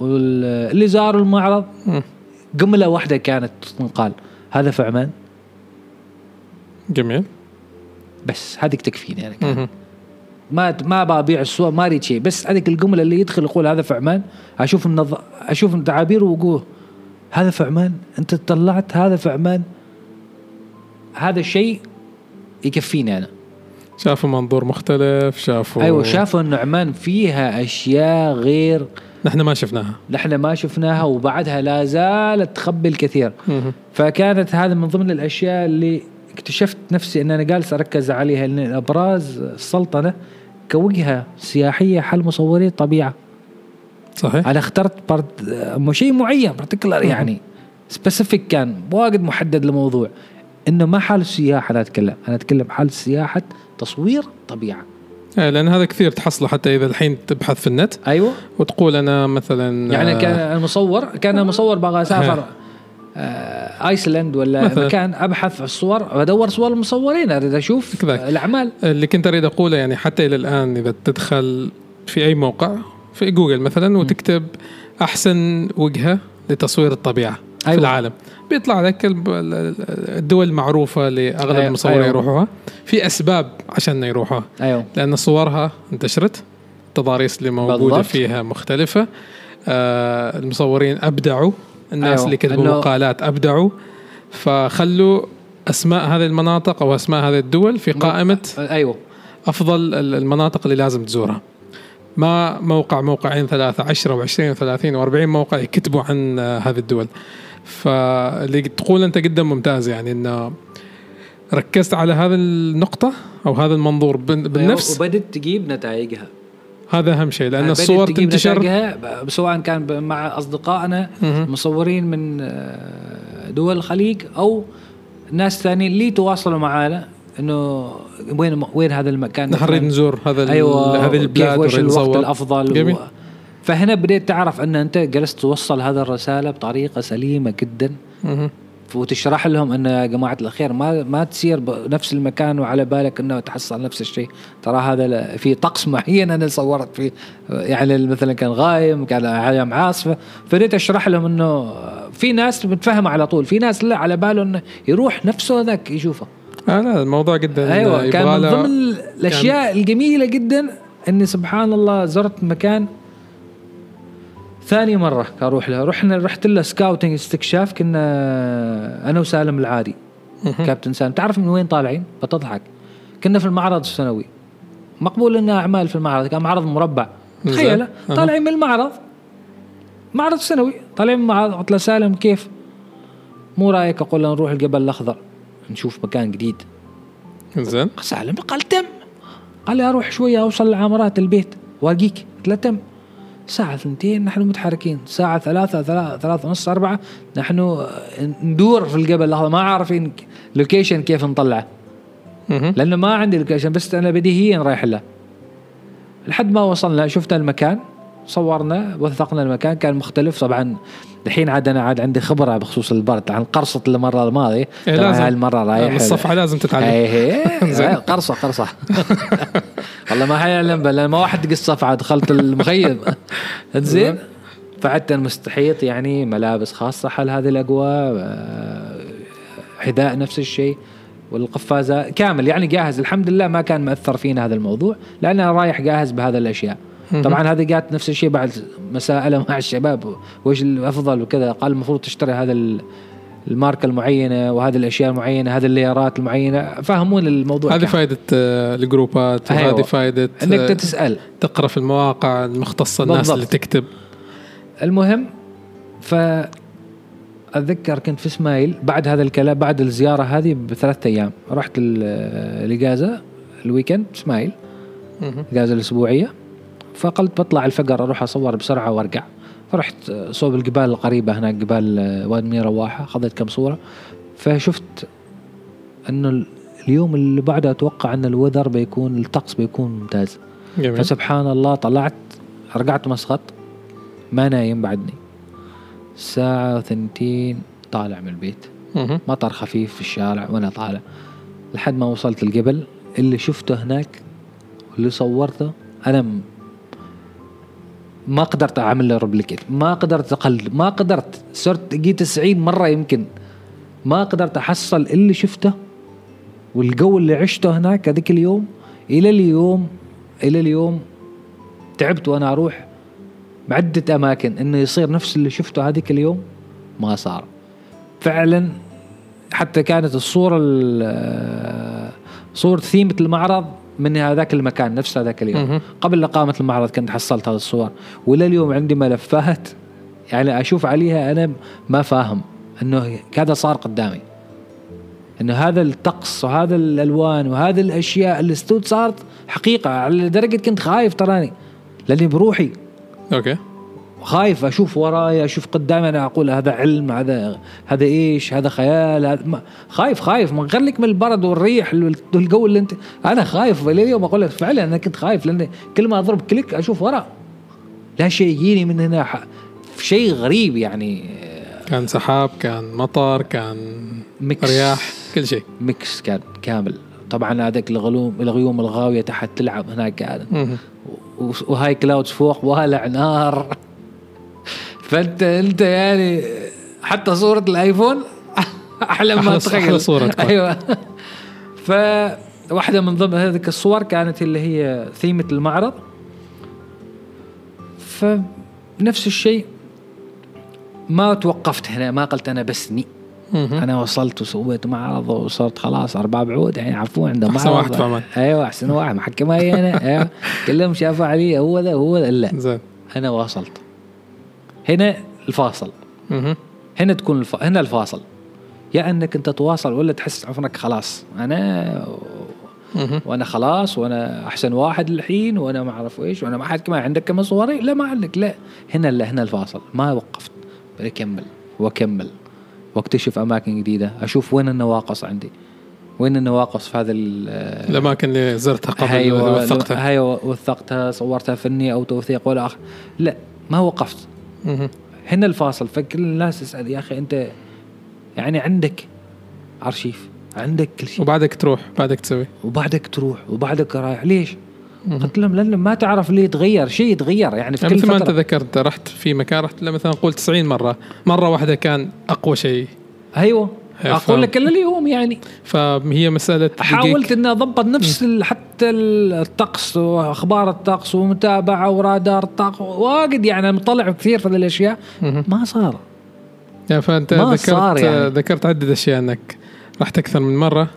اللي زاروا المعرض. مم. جملة واحدة كانت تنقال. هذا في عمان جميل. بس هذيك تكفيني أنا كان. ما ما ببيع السوق ما أريد شيء. بس هذيك الجملة اللي يدخل يقول هذا في عمان أشوف النظ... أشوف تعابيره وأقول هذا في عمان أنت طلعت هذا في عمان هذا الشيء يكفيني أنا. شافوا منظور مختلف شافوا أيوه شافوا انه عمان فيها أشياء غير نحن ما شفناها. نحن ما شفناها وبعدها لا زالت تخبي الكثير. فكانت هذا من ضمن الأشياء اللي اكتشفت نفسي إن أنا جالس أركز عليها ان أبراز السلطنة كوجهة سياحية حل مصوري طبيعة. صحيح. أنا اخترت برد شيء معين particular يعني. specific كان واجد محدد لموضوع. إنه ما حال السياحة أنا أتكلم. أنا أتكلم حال سياحة تصوير طبيعة. آه، لأن هذا كثير تحصله حتى إذا الحين تبحث في النت. أيوه. وتقول أنا مثلا يعني آه، كان المصور كان المصور بغى اسافر ايسلند ولا مثلاً. مكان أبحث في الصور بدور صور المصورين أريد أشوف كذاك. الأعمال اللي كنت أريد أقوله يعني حتى إلى الآن إذا تدخل في أي موقع في جوجل مثلا وتكتب أحسن وجهة لتصوير الطبيعة أيوة. في أيوة. العالم بيطلع لك الدول المعروفة لاغلب أيوة. المصورين أيوة. يروحوها في أسباب عشان يروحوها أيوه لأن صورها انتشرت التضاريس اللي موجودة بالضبط. فيها مختلفة آه المصورين أبدعوا الناس أيوة. اللي كتبوا مقالات أبدعوا فخلوا أسماء هذه المناطق أو أسماء هذه الدول في قائمة أيوه. أفضل ال- المناطق اللي لازم تزورها. ما موقع موقعين ثلاثة عشرة وعشرين وثلاثين وأربعين موقع يكتبوا عن آه، هذه الدول. فاللي تقول أنت جدا ممتاز يعني إنه ركزت على هذه النقطة أو هذا المنظور بن- بالنفس؟ وبدت تجيب نتائجها. هذا أهم شيء لأن بدت الصور تنتشر سواء كان مع اصدقائنا. مصورين من آه، دول الخليج أو ناس ثانيين اللي تواصلوا معنا إنه وين وين هذا المكان نحن نريد نزور هذا أيوه هذه البلاد كيف وش الوقت. الأفضل جميل. و... فهنا بديت تعرف أن أنت جلست توصل هذا الرسالة بطريقة سليمة جدا. وتشرح لهم انه يا جماعة الخير ما ما تسير بنفس المكان وعلى بالك إنه تحصل نفس الشيء. ترى هذا في طقس معين أنا صورت فيه. يعني مثلا كان غايم كان أيام عاصفة. فبديت أشرح لهم إنه في ناس بتفهم على طول. في ناس لا على باله إنه يروح نفسه ذاك يشوفه. آه لا الموضوع جدا أيوه كان من ضمن الأشياء الجميلة جدا إني سبحان الله زرت مكان ثاني مرة أروح له رحنا رحت له سكاوتنج استكشاف كنا أنا وسالم العادي. كابتن سالم. تعرف من وين طالعين؟ بتضحك. كنا في المعرض السنوي مقبول لنا أعمال في المعرض كان معرض مربع. تخيل. طالعين من المعرض. معرض سنوي طالعين من المعرض قلت له سالم كيف؟ مو رأيك؟ أقول له نروح الجبل الأخضر نشوف مكان جديد. زين. سالم قال تم. قال لي أروح شوية أوصل لعمارات البيت واجيك قلت له تم. ساعة ثنتين نحن متحركين. ساعة ثلاثة ثلاثة, ثلاثة ونص أربعة نحن ندور في الجبل. الأخضر ما عارفين لوكيشن كيف نطلعه. لأنه ما عندي لوكيشن بس أنا بديهيا رايح له. لحد ما وصلنا شفنا المكان. صورنا وثقنا المكان كان مختلف طبعا. الحين عاد أنا عاد عندي خبرة بخصوص البرد عن قرصة المرة الماضية. إيه لازم. هالمره رايح الصفحة لازم تتعلم. <laughs> إيه زين. إيه قرصة قرصة. <laughs> والله ما حيعلم بل ما واحد قص صفعه دخلت المخيم. <laughs> زين. فعدت المستحيط يعني ملابس خاصة حل هذه الاجواء آه، حذاء نفس الشيء والقفازه كامل. يعني جاهز. الحمد لله ما كان مأثر فينا هذا الموضوع لأن أنا رايح جاهز بهذا الأشياء. طبعا هذه جات نفس الشيء بعد مساءلة مع الشباب وش الأفضل وكذا قال المفروض تشتري هذا ال- الماركة المعينة وهذه الأشياء المعينة هذه الليارات المعينة فهمون الموضوع هذه. فائدة آه، الجروبات أيوة. وهذه فائدة إنك آه، تسأل تقرأ في المواقع المختصة الناس بالضبط. اللي تكتب المهم ف اتذكر كنت في سمائل بعد هذا الكلام بعد الزيارة هذه بثلاثة أيام رحت الاجازه ال weekend سمائل. الاجازه الأسبوعية فقلت بطلع الفجر أروح أصور بسرعة وأرجع. فرحت صوب الجبال القريبة هناك جبال وادي بني رواحه أخذت كم صورة. فشفت إنه ال- اليوم اللي بعده أتوقع إن ال weather بيكون الطقس بيكون ممتاز. جميل. فسبحان الله طلعت رجعت مسقط ما نايم بعدني. ساعة وثنتين طالع من البيت. مهم. مطر خفيف في الشارع وأنا طالع. لحد ما وصلت الجبل اللي شفته هناك واللي صورته أنا ما قدرت أعمل له ريبليكيت ما قدرت اقلد ما قدرت. صرت جيت 90 مرة يمكن. ما قدرت أحصل اللي شفته والجو اللي عشته هناك هذيك اليوم. إلى اليوم إلى اليوم تعبت وأنا أروح بعدة أماكن إنه يصير نفس اللي شفته هذيك اليوم ما صار. فعلا حتى كانت الصورة ال- صورة ثيمة المعرض من هذاك المكان نفس هذاك اليوم. مهم. قبل اقامه المعرض كنت حصلت هذه الصور وإلى اليوم عندي ملفات يعني أشوف عليها أنا ما فاهم إنه هذا صار قدامي. إنه هذا الطقس وهذا الألوان وهذه الأشياء اللي استود صارت حقيقة على درجة كنت خايف تراني لأني بروحي. okay. خايف أشوف وراي أشوف قدامي أنا أقول هذا حلم هذا هذا إيش هذا خيال هذا ما خايف خايف. ما خليك من البرد والريح والجو اللي أنت أنا خايف. اليوم أقول لك فعلا أنا كنت خايف لأن كل ما أضرب click أشوف ورا لا شيء يجيني من هنا شيء غريب يعني. كان سحاب كان مطر كان mix. رياح كل شيء. mix كان كامل. طبعا هذاك الغلوم الغيوم الغاوية تحت تلعب هناك. و high clouds فوق والع نار فانت أنت يعني حتى صورة الآيفون <laughs> أحلى ما تخيل. أحلى صورة تكون. أيوه. فواحدة من ضمن هذيك الصور كانت اللي هي ثيمة المعرض. فنفس الشيء ما توقفت هنا ما قلت أنا بسني. أنا وصلت وسويت معرض وصرت خلاص أربع بعود يعني يعرفون عنده معرض. واحد في عمان. أيوه أحسن واحد محكم هاي أنا. <laughs> أيوه. كلهم شافوا علي هو ذا هو ذا. لا. زين. أنا واصلت هنا الفاصل. مهم. هنا تكون الف... هنا الفاصل. يا أنك أنت تواصل ولا تحس عفنك خلاص. أنا. وأنا خلاص وأنا أحسن واحد الحين وأنا ما أعرف إيش وأنا ما حد كمان عندك كمان صوري؟ لا ما عندك لا. هنا لا هنا الفاصل. ما وقفت. بكمل واكمل واكتشف أماكن جديدة. أشوف وين النواقص عندي. وين النواقص في هذا ال- الأماكن اللي زرتها قبل أيوه وثقتها؟ أيوه وثقتها صورتها فني أو توثيق ولا آخر. لا ما وقفت. هنا الفاصل. فكل الناس تسأل يا أخي أنت يعني عندك أرشيف عندك كل شيء. وبعدك تروح بعدك تسوي. وبعدك تروح وبعدك رايح. ليش؟ قلت لهم لأن ما تعرف ليه يتغير شيء يتغير. يعني في يعني كل مثل ما أنت ذكرت رحت في مكان رحت له مثلا قول 90 مرة. مرة واحدة كان أقوى شيء. أيوه. أقول لك إلا اليوم يعني فهي مسألة حاولت. إني أضبط نفس حتى الطقس وأخبار الطقس ومتابعة ورادار الطقس واجد يعني مطلع كثير في الأشياء. ما صار يعني فأنت ما ذكرت صار يعني. ذكرت عدة أشياء إنك رحت أكثر من مرة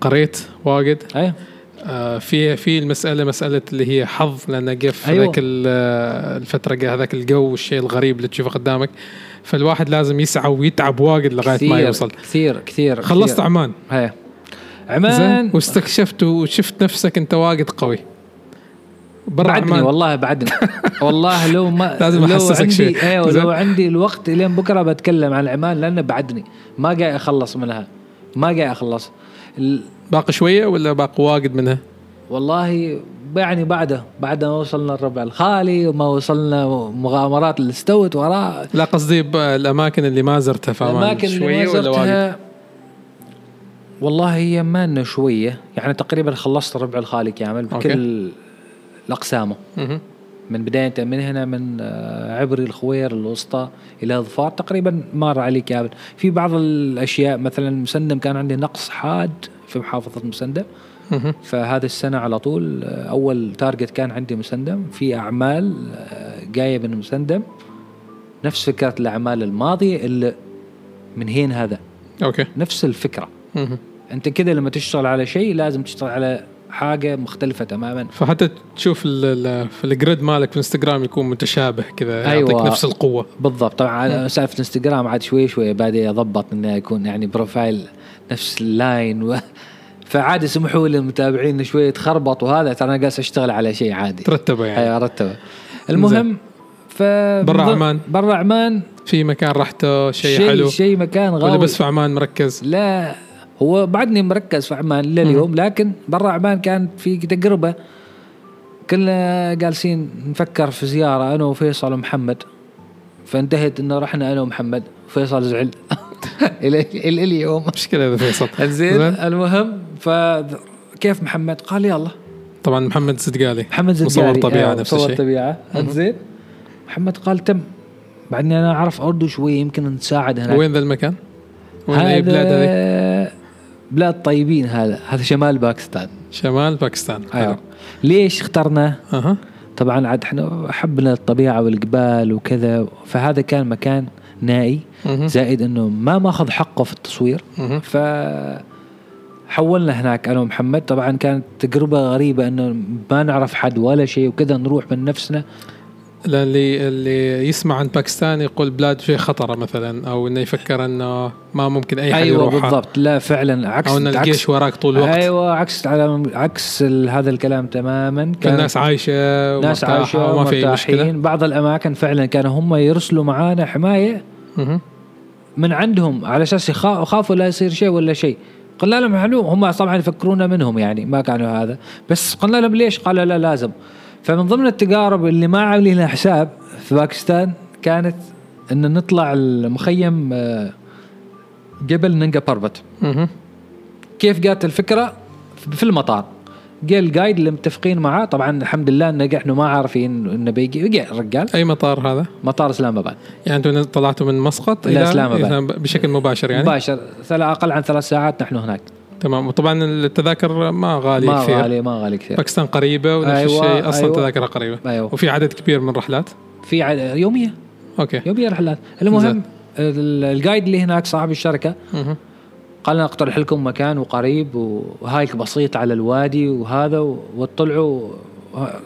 قريت واجد أيوه آه، في في المسألة مسألة اللي هي حظ لأن جه في أيوة. ذاك ال- آه، الفترة هذاك الجو والشيء الغريب اللي تشوفه قدامك فالواحد لازم يسعى ويتعب واجد لغاية ما يوصل. كثير كثير خلصت كثير. عمان؟ هي عمان. واستكشفت وشفت نفسك انت واجد قوي. برا بعدني عمان. والله بعدني. <laughs> والله لو ما لازم لو عندي شيء. أيوه. لو عندي الوقت لين بكرة بتكلم عن عمان لأنه بعدني. ما قاعد أخلص منها. ما قاعد أخلص. ال- باقي شوية ولا باقي واجد منها؟ والله يعني بعده بعد ما وصلنا الربع الخالي وما وصلنا مغامرات اللي استوت وراه لا قصدي الأماكن اللي ما زرتها في الأماكن اللي ما؟ زرتها والله هي مالنا شوية يعني تقريبا خلصت الربع الخالي كامل. بكل الاقسامه مهم. من بداية من هنا من آه، عبري الخوير الوسطى إلى ظفار تقريبا مر علي كامل في بعض الأشياء مثلا مسندم كان عندي نقص حاد في محافظة مسندم. فهذه السنة على طول أول target كان عندي مسندم في أعمال آه، جاية من مسندم نفس فكرة الأعمال الماضية اللي من هين هذا. okay. نفس الفكرة. مهم. أنت كذا لما تشتغل على شيء لازم تشتغل على حاجة مختلفة تماما. فحتى تشوف في ال grid مالك في إنستغرام يكون متشابه كذا يعطيك أيوة. نفس القوة. بالضبط. طبعا سالفه الانستغرام عاد شوي شوي بادئ اضبط إنه يكون يعني profile نفس ال line و... فعاد يسمحوا لي المتابعين شوي يتخربط وهذا ترى أنا جالس أشتغل على شيء عادي. ترتبه يعني. أيوه رتبه. المهم ف برا عمان. برا عمان. في مكان رحته شيء شيء حلو. شيء مكان ولا غاوي. بس في عمان مركز. لا هو بعدني مركز في عمان لليوم لكن برا عمان كان في تجربة. كنا جالسين نفكر في زيارة أنا وفيصل ومحمد. فانتهت إنه رحنا أنا ومحمد. فيصل زعل. <laughs> <laughs> إلى اليوم. مشكله هذا فيصل. زين زين. المهم فكيف محمد؟ قال يلا. طبعا محمد صدقالي محمد زدقالي مصور طبيعة آه، نفس مصور الشيء. طبيعة. زين محمد قال تم. بعدني أنا أعرف أردو شوي يمكن نساعد هناك. وين ذا المكان؟ وين أي بلاد هذه؟ بلاد طيبين هذا. هذا شمال باكستان. شمال باكستان. أيوه. ليش اخترناه؟ أها. طبعا عاد إحنا حبنا الطبيعة والجبال وكذا. فهذا كان مكان نائي. زائد إنه ما ماخذ حقه في التصوير. ف حولنا هناك أنا ومحمد طبعا كانت تجربة غريبة إنه ما نعرف حد ولا شيء وكذا نروح من نفسنا لأن اللي اللي يسمع عن باكستان يقول بلاد شيء خطرة مثلا أو إنه يفكر إنه ما ممكن أي حد أيوه يروحها. بالضبط. لا فعلا عكس أو إن الجيش وراك طول الوقت. أيوه عكس على عكس هذا الكلام تماما. كان الناس عايشة ناس عايشة وما في أي مشكلة. بعض الأماكن فعلا كانوا هم يرسلوا معانا حماية. من عندهم على أساس يخا- يخافوا لا يصير شيء ولا شيء. قلنا لهم حلو هم طبعا يفكرونا منهم يعني ما كانوا هذا. بس قلنا لهم ليش؟ قالوا لا لازم. فمن ضمن التجارب اللي ما عاملين لها حساب في باكستان كانت إن نطلع المخيم آه، جبل نينجا باربت. مهم. كيف جات الفكرة؟ في المطار. جاء الجايد اللي متفقين معاه. طبعا الحمد لله ان إحنا ما عارفين إنه بيجي. جاء الرجال. أي مطار هذا؟ مطار إسلام آباد. يعني أنتم طلعتوا من مسقط إلى إسلام آباد. بشكل مباشر يعني؟ مباشر. أقل عن ثلاث ساعات نحن هناك. تمام. وطبعا التذاكر ما غالية ما كثير. غالي ما غالي كثير. باكستان قريبة ونفس أيوة، الشيء أصلا أيوة. تذاكرها قريبة. أيوه. وفي عدد كبير من الرحلات؟ في عد- يومية. أوكي. يومية رحلات. المهم ال- ال guide اللي هناك صاحب الشركة مهم. قال لنا اقترح لكم مكان وقريب و hike بسيط على الوادي وهذا وطلعوا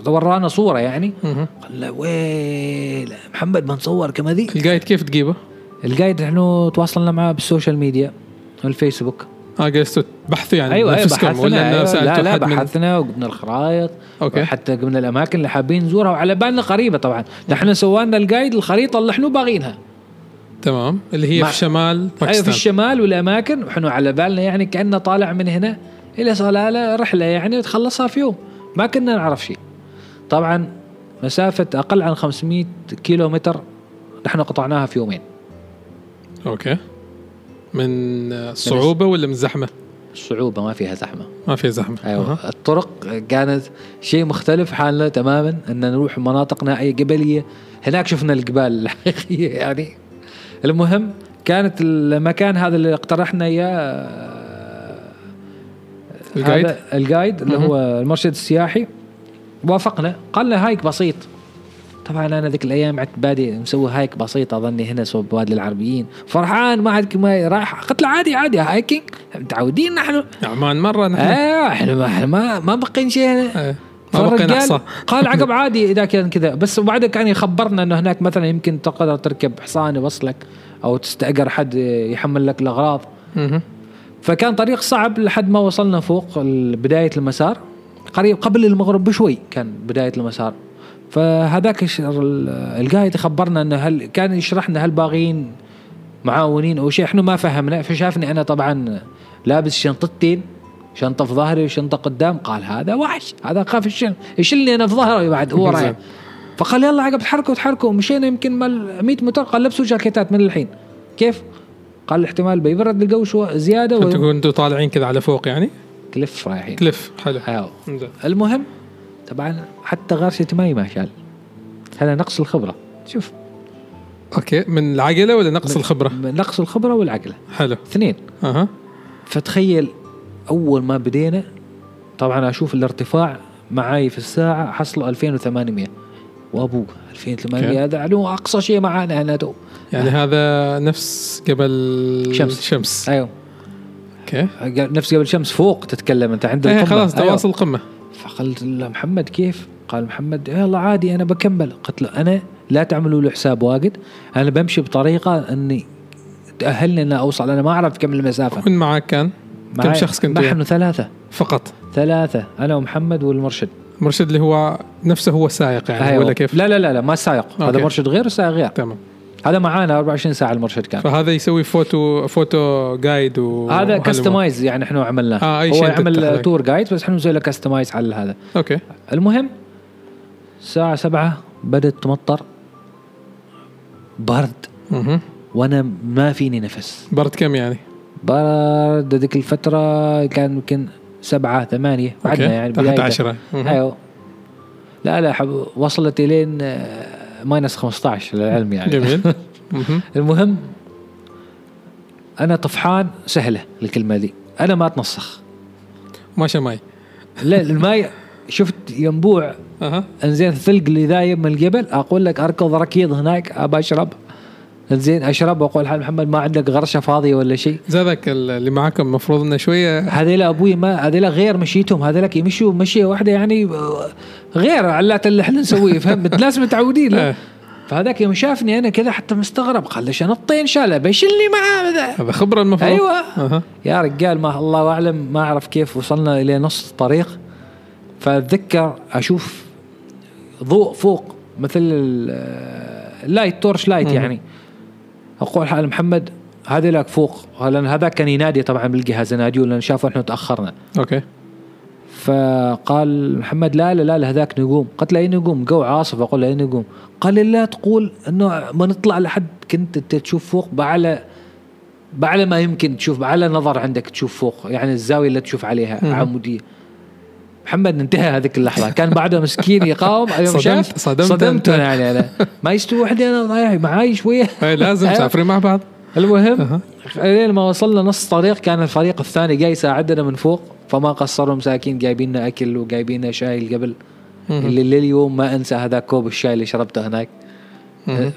ورانا صورة يعني. قال له ويل محمد بنصور كما ذي ال guide كيف تجيبه؟ ال guide إحنا تواصلنا معاه بال social media الفيسبوك. آه جلستوا تبحثوا يعني أيوه أيوه بحثنا ولا أيوة. لا لا بحثنا وجبنا الخرائط أوكي. حتى قمنا الأماكن اللي حابين نزورها وعلى بالنا قريبة طبعا. نحن سوينا ال guide الخريطة اللي إحنا باغينها. تمام. اللي هي في شمال أيوه في باكستان. الشمال والأماكن وحنا على بالنا يعني كأنه طالع من هنا إلى صلالة رحلة يعني تخلصها في يوم. ما كنا نعرف شيء. طبعا مسافة أقل عن 500 كيلو متر نحن قطعناها في يومين. أوكي. من الصعوبه ولا من الزحمه؟ الصعوبه ما فيها زحمة. ما في زحمة. أيوه. أها. الطرق كانت شيء مختلف حالنا تماما إن نروح مناطق نائيه جبليه هناك شفنا الجبال <laughs> الحقيقية يعني. المهم كانت المكان هذا اللي اقترحنا إياه ال guide هذا ال guide اللي. هو المرشد السياحي. وافقنا. قال لنا hike بسيط. طبعا أنا ذيك الأيام عدت بادي مسوي hike بسيط اظني هنا صوب بوادي العربيين. فرحان ما عاد ما رايح قلت له عادي عادي hiking. متعودين نحن. عمان مرة نحن. أيوه إحنا ما إحنا ما ما بقين شيء هنا. ما بقينا فالرجال قال عقب عادي اذا كان كذا. بس وبعدين كان يخبرنا إنه هناك مثلا يمكن تقدر تركب حصان يوصلك أو تستأجر حد يحمل لك الأغراض. فكان طريق صعب لحد ما وصلنا فوق بداية المسار. قريب قبل المغرب بشوي كان بداية المسار. فهذاك القايد خبرنا إنه هل كان يشرح لنا هل باغيين معاونين أو شيء. إحنا ما فهمنا فشافني أنا طبعا لابس شنطتين شنطة في ظهري وشنطة قدام. قال هذا وحش هذا خاف الشن يشيلني أنا في ظهري بعد هو. رايح. فقال يلا عقب تحركوا تحركوا. مشينا يمكن مال 100 متر. قال لبسوا جاكيتات من الحين. كيف؟ قال الاحتمال بيبرد الجو شوي زيادة أنتوا و... كنتوا طالعين كذا على فوق يعني؟ cliff رايحين. cliff حلو. المهم طبعا حتى ماي ما شال هذا نقص الخبرة. شوف. أوكي من العقلة ولا نقص الخبرة؟ نقص الخبرة والعقلة. حلو. اثنين. أها. فتخيل أول ما بدينا طبعا أشوف الارتفاع معاي في الساعة حصلوا 2800 وابوك 2800 أوكي. هذا علو أقصى شيء معانا هنا تو. يعني هذا نفس جبل شمس. شمس. أيوه. أوكي. نفس جبل شمس فوق تتكلم أنت عند إيه القمة. خلاص أيوة. تواصل قمه فقلت له محمد كيف؟ قال محمد يلا عادي أنا بكمل قلت له أنا لا تعملوا له حساب واجد أنا بمشي بطريقة أني تأهلني أن أوصل أنا ما أعرف كم المسافة من معك كان؟ كم شخص كنتوا نحن ثلاثة فقط ثلاثة أنا ومحمد والمرشد مرشد اللي هو نفسه هو السائق يعني أيوة. ولا كيف؟ لا لا لا لا ما السائق هذا. مرشد غير والسائق غير تمام هذا معانا 24 ساعة المرشد كان فهذا يسوي photo photo guide و هذا. customize يعني إحنا عملناه آه، أي هو تحتاج. tour guide بس إحنا نسوي له customize على هذا أوكي المهم الساعة سبعة بدأت تمطر برد مهم. وأنا ما فيني نفس برد كم يعني؟ برد ذيك الفترة كان يمكن سبعة ثمانية بعدنا يعني تحت بدايته. 10 مهم. أيوه لا لا حب وصلت إلين minus 15 للعلم يعني. جميل. <laughs> مهم. المهم أنا طفحان سهلة الكلمة دي. أنا ما أتنسخ. ماشي ماي. لا الماي شفت ينبوع أنزين الثلج اللي ذايب من الجبل؟ أقول لك أركض ركيض هناك أبى أشرب. زين أشرب وأقول حال محمد ما عندك غرشة فاضية ولا شيء زادك اللي معاكم المفروض إنه شوية هذيل أبوي ما هذيل غير مشيتهم هذيلك يمشوا مشية واحدة يعني آه، غير علات اللي إحنا نسويه فهمت <laughs> لازم متعودين له إيه. فهذاك يوم شافني أنا كذا حتى مستغرب قال ليش أنا الطين شالة بيشلني معاه ذا. هذا خبرة المفروض أيوه أها. يا رجال ما الله أعلم ما أعرف كيف وصلنا إلى نص الطريق فأتذكر أشوف ضوء فوق مثل ال- ال light torch light. يعني أقول حال محمد هذا لك فوق لأن هذاك كان ينادي طبعا بالجهاز يناديون لأن شافوا إحنا تأخرنا. أوكي. فقال محمد لا لا لا لا هذاك نقوم. قلت له أي نقوم؟ جو عاصف أقول له أي نقوم. قال لي لا تقول إنه ما نطلع لحد كنت أنت تشوف فوق باعلى باعلى ما يمكن تشوف باعلى نظر عندك تشوف فوق يعني الزاوية اللي تشوف عليها. عمودية. محمد انتهى هذيك اللحظه كان بعده مسكين يقاوم يوم صدمت- شاف صدمت صدمت. أنا يعني أنا ما يستوي وحدي أنا ضايع معاي شوية لازم أيوة. مسافرين مع بعض المهم. لين ما وصلنا نص طريق كان الفريق الثاني جاي يساعدنا من فوق فما قصروا مساكين جايبين لنا أكل وجايبين لنا شاي قبل. اللي لليوم ما أنسى هذا كوب الشاي اللي شربته هناك.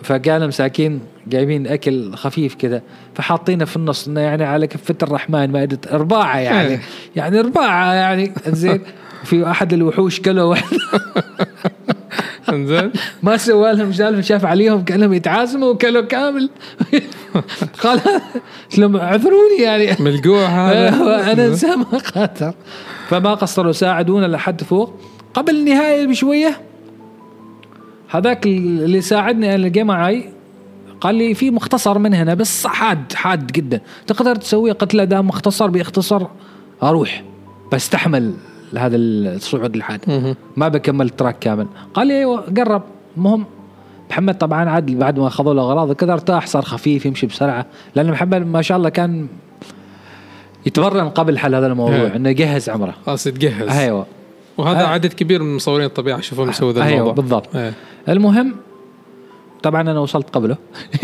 فكان مساكين جايبين أكل خفيف كذا فحاطينه في النص إنه يعني على كفة الرحمن مائده أرباعه يعني إيه. يعني أرباعه يعني <laughs> زين في أحد الوحوش كله واحد. <laughs> إنزين. ما سوى لهم سالفه شاف عليهم كأنهم يتعازموا وكلوا كامل. <laughs> قال لهم اعذروني يعني؟ من الجوع هذا <laughs> أنا إنسان ما قادر فما قصروا ساعدونا لحد فوق. قبل النهاية بشوية هذاك اللي ساعدني اللي جه معي قال لي في مختصر من هنا بس حاد حاد جدا. تقدر تسويه قلت له دام مختصر بيختصر أروح. بستحمل. هذا الصعود الحاد. ما بكمل ال track كامل. قال لي أيوه قرب. المهم محمد طبعا عاد بعد ما اخذوا له أغراض وكذا ارتاح صار خفيف يمشي بسرعة. لأن محمد ما شاء الله كان يتمرن قبل حال هذا الموضوع إيه. إنه يجهز عمره. خلاص يتجهز أيوه. وهذا آه. عدد كبير من مصورين الطبيعة شوفهم يسووا ذا أيوه الموضوع. بالضبط. إيه. المهم طبعا أنا وصلت قبله.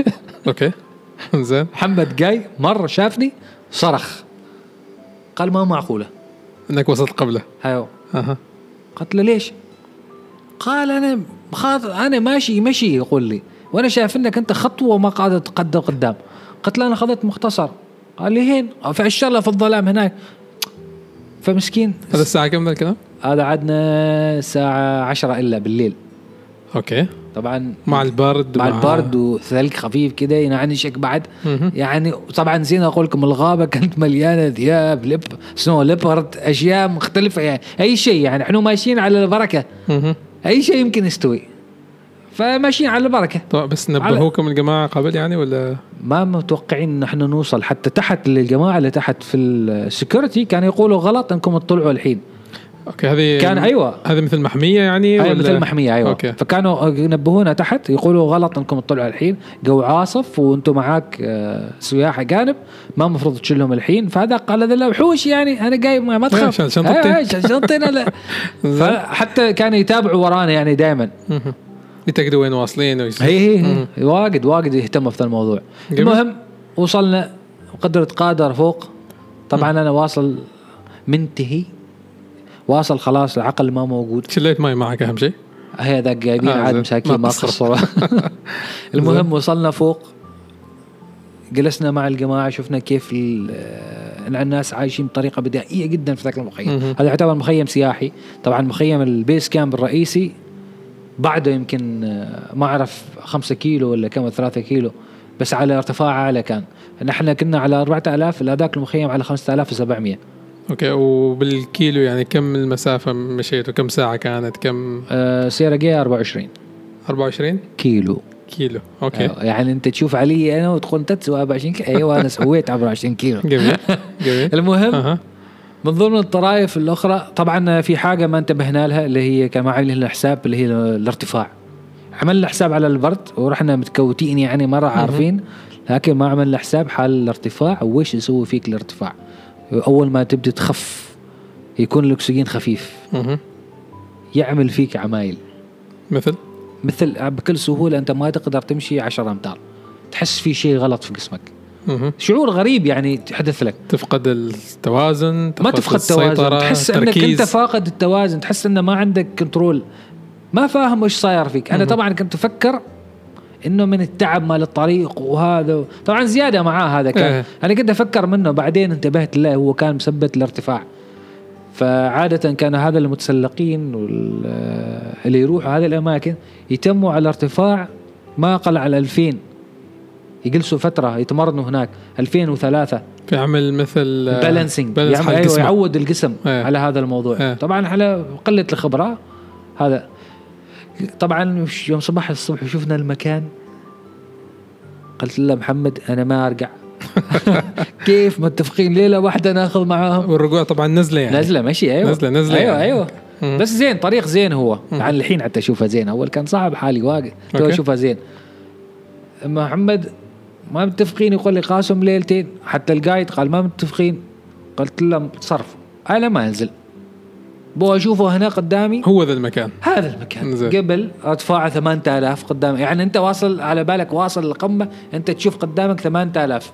<laughs> أوكي. انزين محمد جاي مرة شافني صرخ. قال ما معقولة. إنك وصلت قبله. أيوه أها. قلت له ليش؟ قال أنا خاطر أنا ماشي مشي يقول لي. وأنا شايف إنك أنت خطوة ما قاعد تقدم قدام. قلت له أنا اخذت مختصر. قال لي هين؟ في الشله في الظلام هناك. فمسكين. هذا الساعة كم ذا الكلام؟ هذا عدنا الساعة عشرة إلا بالليل. أوكي. طبعا مع البرد مع البرد وثلج خفيف كده ينعنشك بعد. مهم. يعني طبعا زين أقول لكم الغابة كانت مليانة ذئاب لب snow leopard أشياء مختلفة يعني أي شيء يعني إحنا ماشيين على البركة. مهم. أي شيء يمكن يستوي. فماشيين على البركة. طبعا بس نبهوكم الجماعة قبل يعني ولا؟ ما متوقعين إن إحنا نوصل حتى تحت الجماعه اللي تحت في ال security كانوا يقولوا غلط إنكم تطلعوا الحين. okay هذه كان أيوه. هذه مثل محمية يعني ولا؟ مثل محمية أيوه. أوكي. فكانوا ينبهونا تحت يقولوا غلط إنكم تطلعوا الحين جو عاصف وأنتم معاك آه، سياح أجانب ما المفروض تشيلهم الحين. فهذا قال هذا وحوش يعني أنا جاي ما تخاف. عشان شنطتي. شنطتنا لا فحتى كانوا يتابعوا ورانا يعني دائما. يتاكدوا وين واصلين هي هي واجد واجد يهتموا في الموضوع. المهم وصلنا قدرة قادر فوق. طبعا أنا واصل منتهي. واصل خلاص العقل ما موجود. شليت ماي معك أهم شيء؟ هي ذاك جايبين آه، عاد. مساكين ما قصروا. <laughs> <laughs> المهم وصلنا فوق. جلسنا مع الجماعة شفنا كيف آه، الناس عايشين بطريقة بدائية جدا في ذاك المخيم. هذا يعتبر مخيم سياحي. طبعا مخيم ال base camp الرئيسي. بعده يمكن آه، ما أعرف خمسة كيلو ولا كم ثلاثة كيلو. بس على ارتفاع أعلى كان. نحن كنا على 4000 هذاك المخيم على 5700 okay وبالكيلو يعني كم المسافة مشيت؟ وكم ساعة كانت؟ كم؟ آه سيارة جاية 24 24 كيلو. كيلو okay. أيوة. يعني أنت تشوف علي أنا وتقول انت تسوي 24 كيلو. أيوه أنا سويت 24 كيلو. <laughs> جميل جميل. المهم أها. من ضمن الطرائف الأخرى طبعا في حاجة ما انتبهنا لها اللي هي كان ما عاملين لها حساب اللي هي الارتفاع. عملنا حساب على البرد ورحنا متكوتين يعني مرة عارفين لكن ما عملنا حساب حال الارتفاع وش يسوي فيك الارتفاع. أول ما تبدأ تخف يكون الأكسجين خفيف. مهم. يعمل فيك عمايل. مثل؟ مثل بكل سهولة أنت ما تقدر تمشي 10 أمتار. تحس في شيء غلط في جسمك. مهم. شعور غريب يعني يحدث لك. تفقد التوازن ما تفقد توازن. السيطرة، تحس أنك تركيز. انت فاقد التوازن. تحس أنه ما عندك كنترول ما فاهم وش صاير فيك. أنا مهم. طبعا كنت أفكر إنه من التعب مال الطريق وهذا طبعا زيادة معاه هذا كان إيه. أنا كنت أفكر منه بعدين انتبهت لا هو كان مثبت الارتفاع فعادة كان هذا المتسلقين اللي يروحوا هذه الأماكن يتموا على ارتفاع ما أقل على 2000 يجلسوا فترة يتمرنوا هناك 2003 في عمل مثل بالانسنج بالانس يعمل جسمه. يعود الجسم إيه. على هذا الموضوع إيه. طبعا على قلة الخبره هذا طبعا يوم صباح الصبح شفنا المكان قلت له محمد أنا ما أرجع. <laughs> كيف؟ متفقين ليلة واحدة ناخذ معاهم. والرجوع طبعا نزلة يعني. نزلة ماشي أيوه. نزلة- نزلة أيوه يعني. أيوه. بس زين طريق زين هو. يعني الحين حتى اشوفها زين. أول كان صعب حالي واقف تو. اشوفها زين. محمد ما متفقين يقول لي قاسم ليلتين. حتى القايد قال ما متفقين. قلت له صرف. أنا ما أنزل. بو أشوفه هنا قدامي؟ هو ذا المكان. هذا المكان. زين. قبل ارتفاعه 8000 قدام. يعني أنت واصل على بالك واصل القمة أنت تشوف قدامك 8000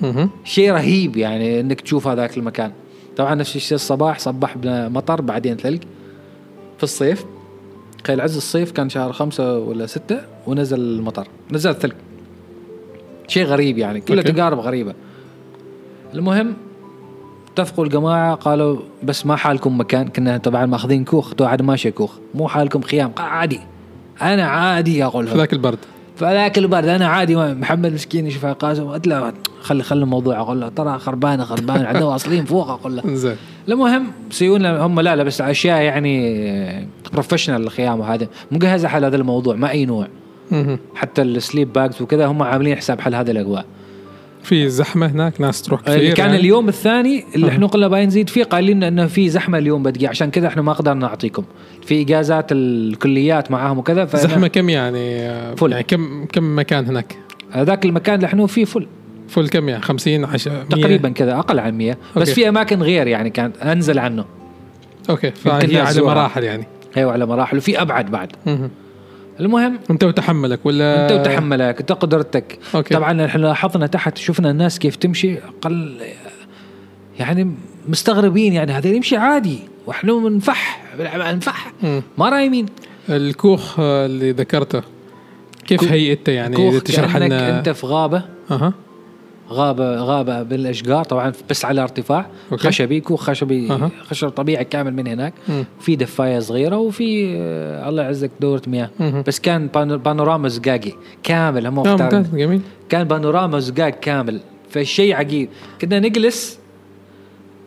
مهم. شيء رهيب يعني إنك تشوف هذاك المكان. طبعا نفس الشيء الصباح صبح مطر بعدين ثلج في الصيف تخيل عز الصيف كان شهر خمسة ولا ستة ونزل المطر. نزل الثلج. شيء غريب يعني كلها. تجارب غريبة. المهم اتفقوا الجماعة قالوا بس ما حالكم مكان كنا طبعا ماخذين كوخ تو عاد ماشي كوخ. مو حالكم خيام عادي. أنا عادي أقول في ذاك البرد. فذاك البرد أنا عادي. محمد مسكين يشوف قاسم قلت له خلي خلي الموضوع أقول له ترى خربانه خربانه عندنا <laughs> واصلين فوق أقول له. زين. المهم سيون هم لا لا بس أشياء يعني professional الخيام وهذا. مجهزه حل هذا الموضوع ما أي نوع. حتى ال sleep bags وكذا هم عاملين حساب حل هذه الأجواء. في زحمة هناك ناس تروح كثير اللي كان يعني. اليوم الثاني اللي إحنا قلنا باين نزيد فيه قايلين لنا إنه في زحمة اليوم بدقي عشان كذا إحنا ما قدرنا نعطيكم. في إجازات الكليات معاهم وكذا زحمة كم يعني؟ آه، full. يعني كم كم مكان هناك؟ هذاك المكان اللي إحنا فيه full. full كم يعني؟ 50 10 تقريبا كذا أقل عن 100 بس okay. في أماكن غير يعني كانت أنزل عنه. okay فهي على. مراحل يعني. أيوه على مراحل وفي أبعد بعد. المهم أنت وتحملك ولا؟ أنت وتحملك أنت قدرتك. okay. طبعا إحنا لاحظنا تحت شفنا الناس كيف تمشي أقل يعني مستغربين يعني هذا يمشي عادي وإحنا نفح مم. ما رايمين الكوخ اللي ذكرته كيف هيئته يعني؟ إذا تشرح لنا. أنت في غابة. أها. غابه غابه بالاشجار طبعا بس على ارتفاع. okay. خشبي كوخ خشبي أها. خشب طبيعي كامل من هناك. مم. في دفاية صغيرة وفي آه، الله يعزك دورة مياه. مهم. بس كان بانو- بانوراما زجاجي كامل هم. ممتاز جميل. كان بانوراما زقاق كامل. فالشيء عجيب. كنا نجلس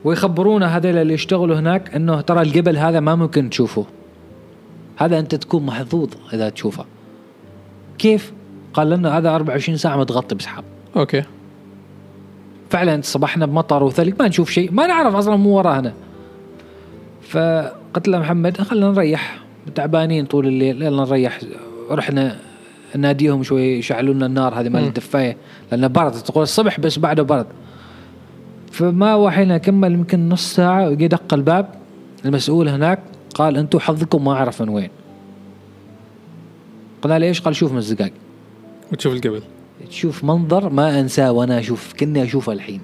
ويخبرونا هذول اللي يشتغلوا هناك إنه ترى الجبل هذا ما ممكن تشوفه. هذا أنت تكون محظوظ إذا تشوفه. كيف؟ قال لنا هذا 24 ساعة متغطي بسحاب. أوكي. فعلا صبحنا بمطر وثلج ما نشوف شيء ما نعرف أصلا مو ورانا فقلت له محمد خلينا نريح. تعبانين طول الليل يلا نريح. رحنا ناديهم شوي يشعلوا لنا النار هذه مال. الدفاية لأن برد. تقول الصبح بس بعده برد. فما وحينا كمل يمكن نص ساعة وجي دق الباب. المسؤول هناك قال أنتم حظكم ما أعرف من وين. قلنا له إيش قال شوف من الزقاق. وتشوف القبل. تشوف منظر ما أنساه وأنا أشوف كني أشوفه الحين.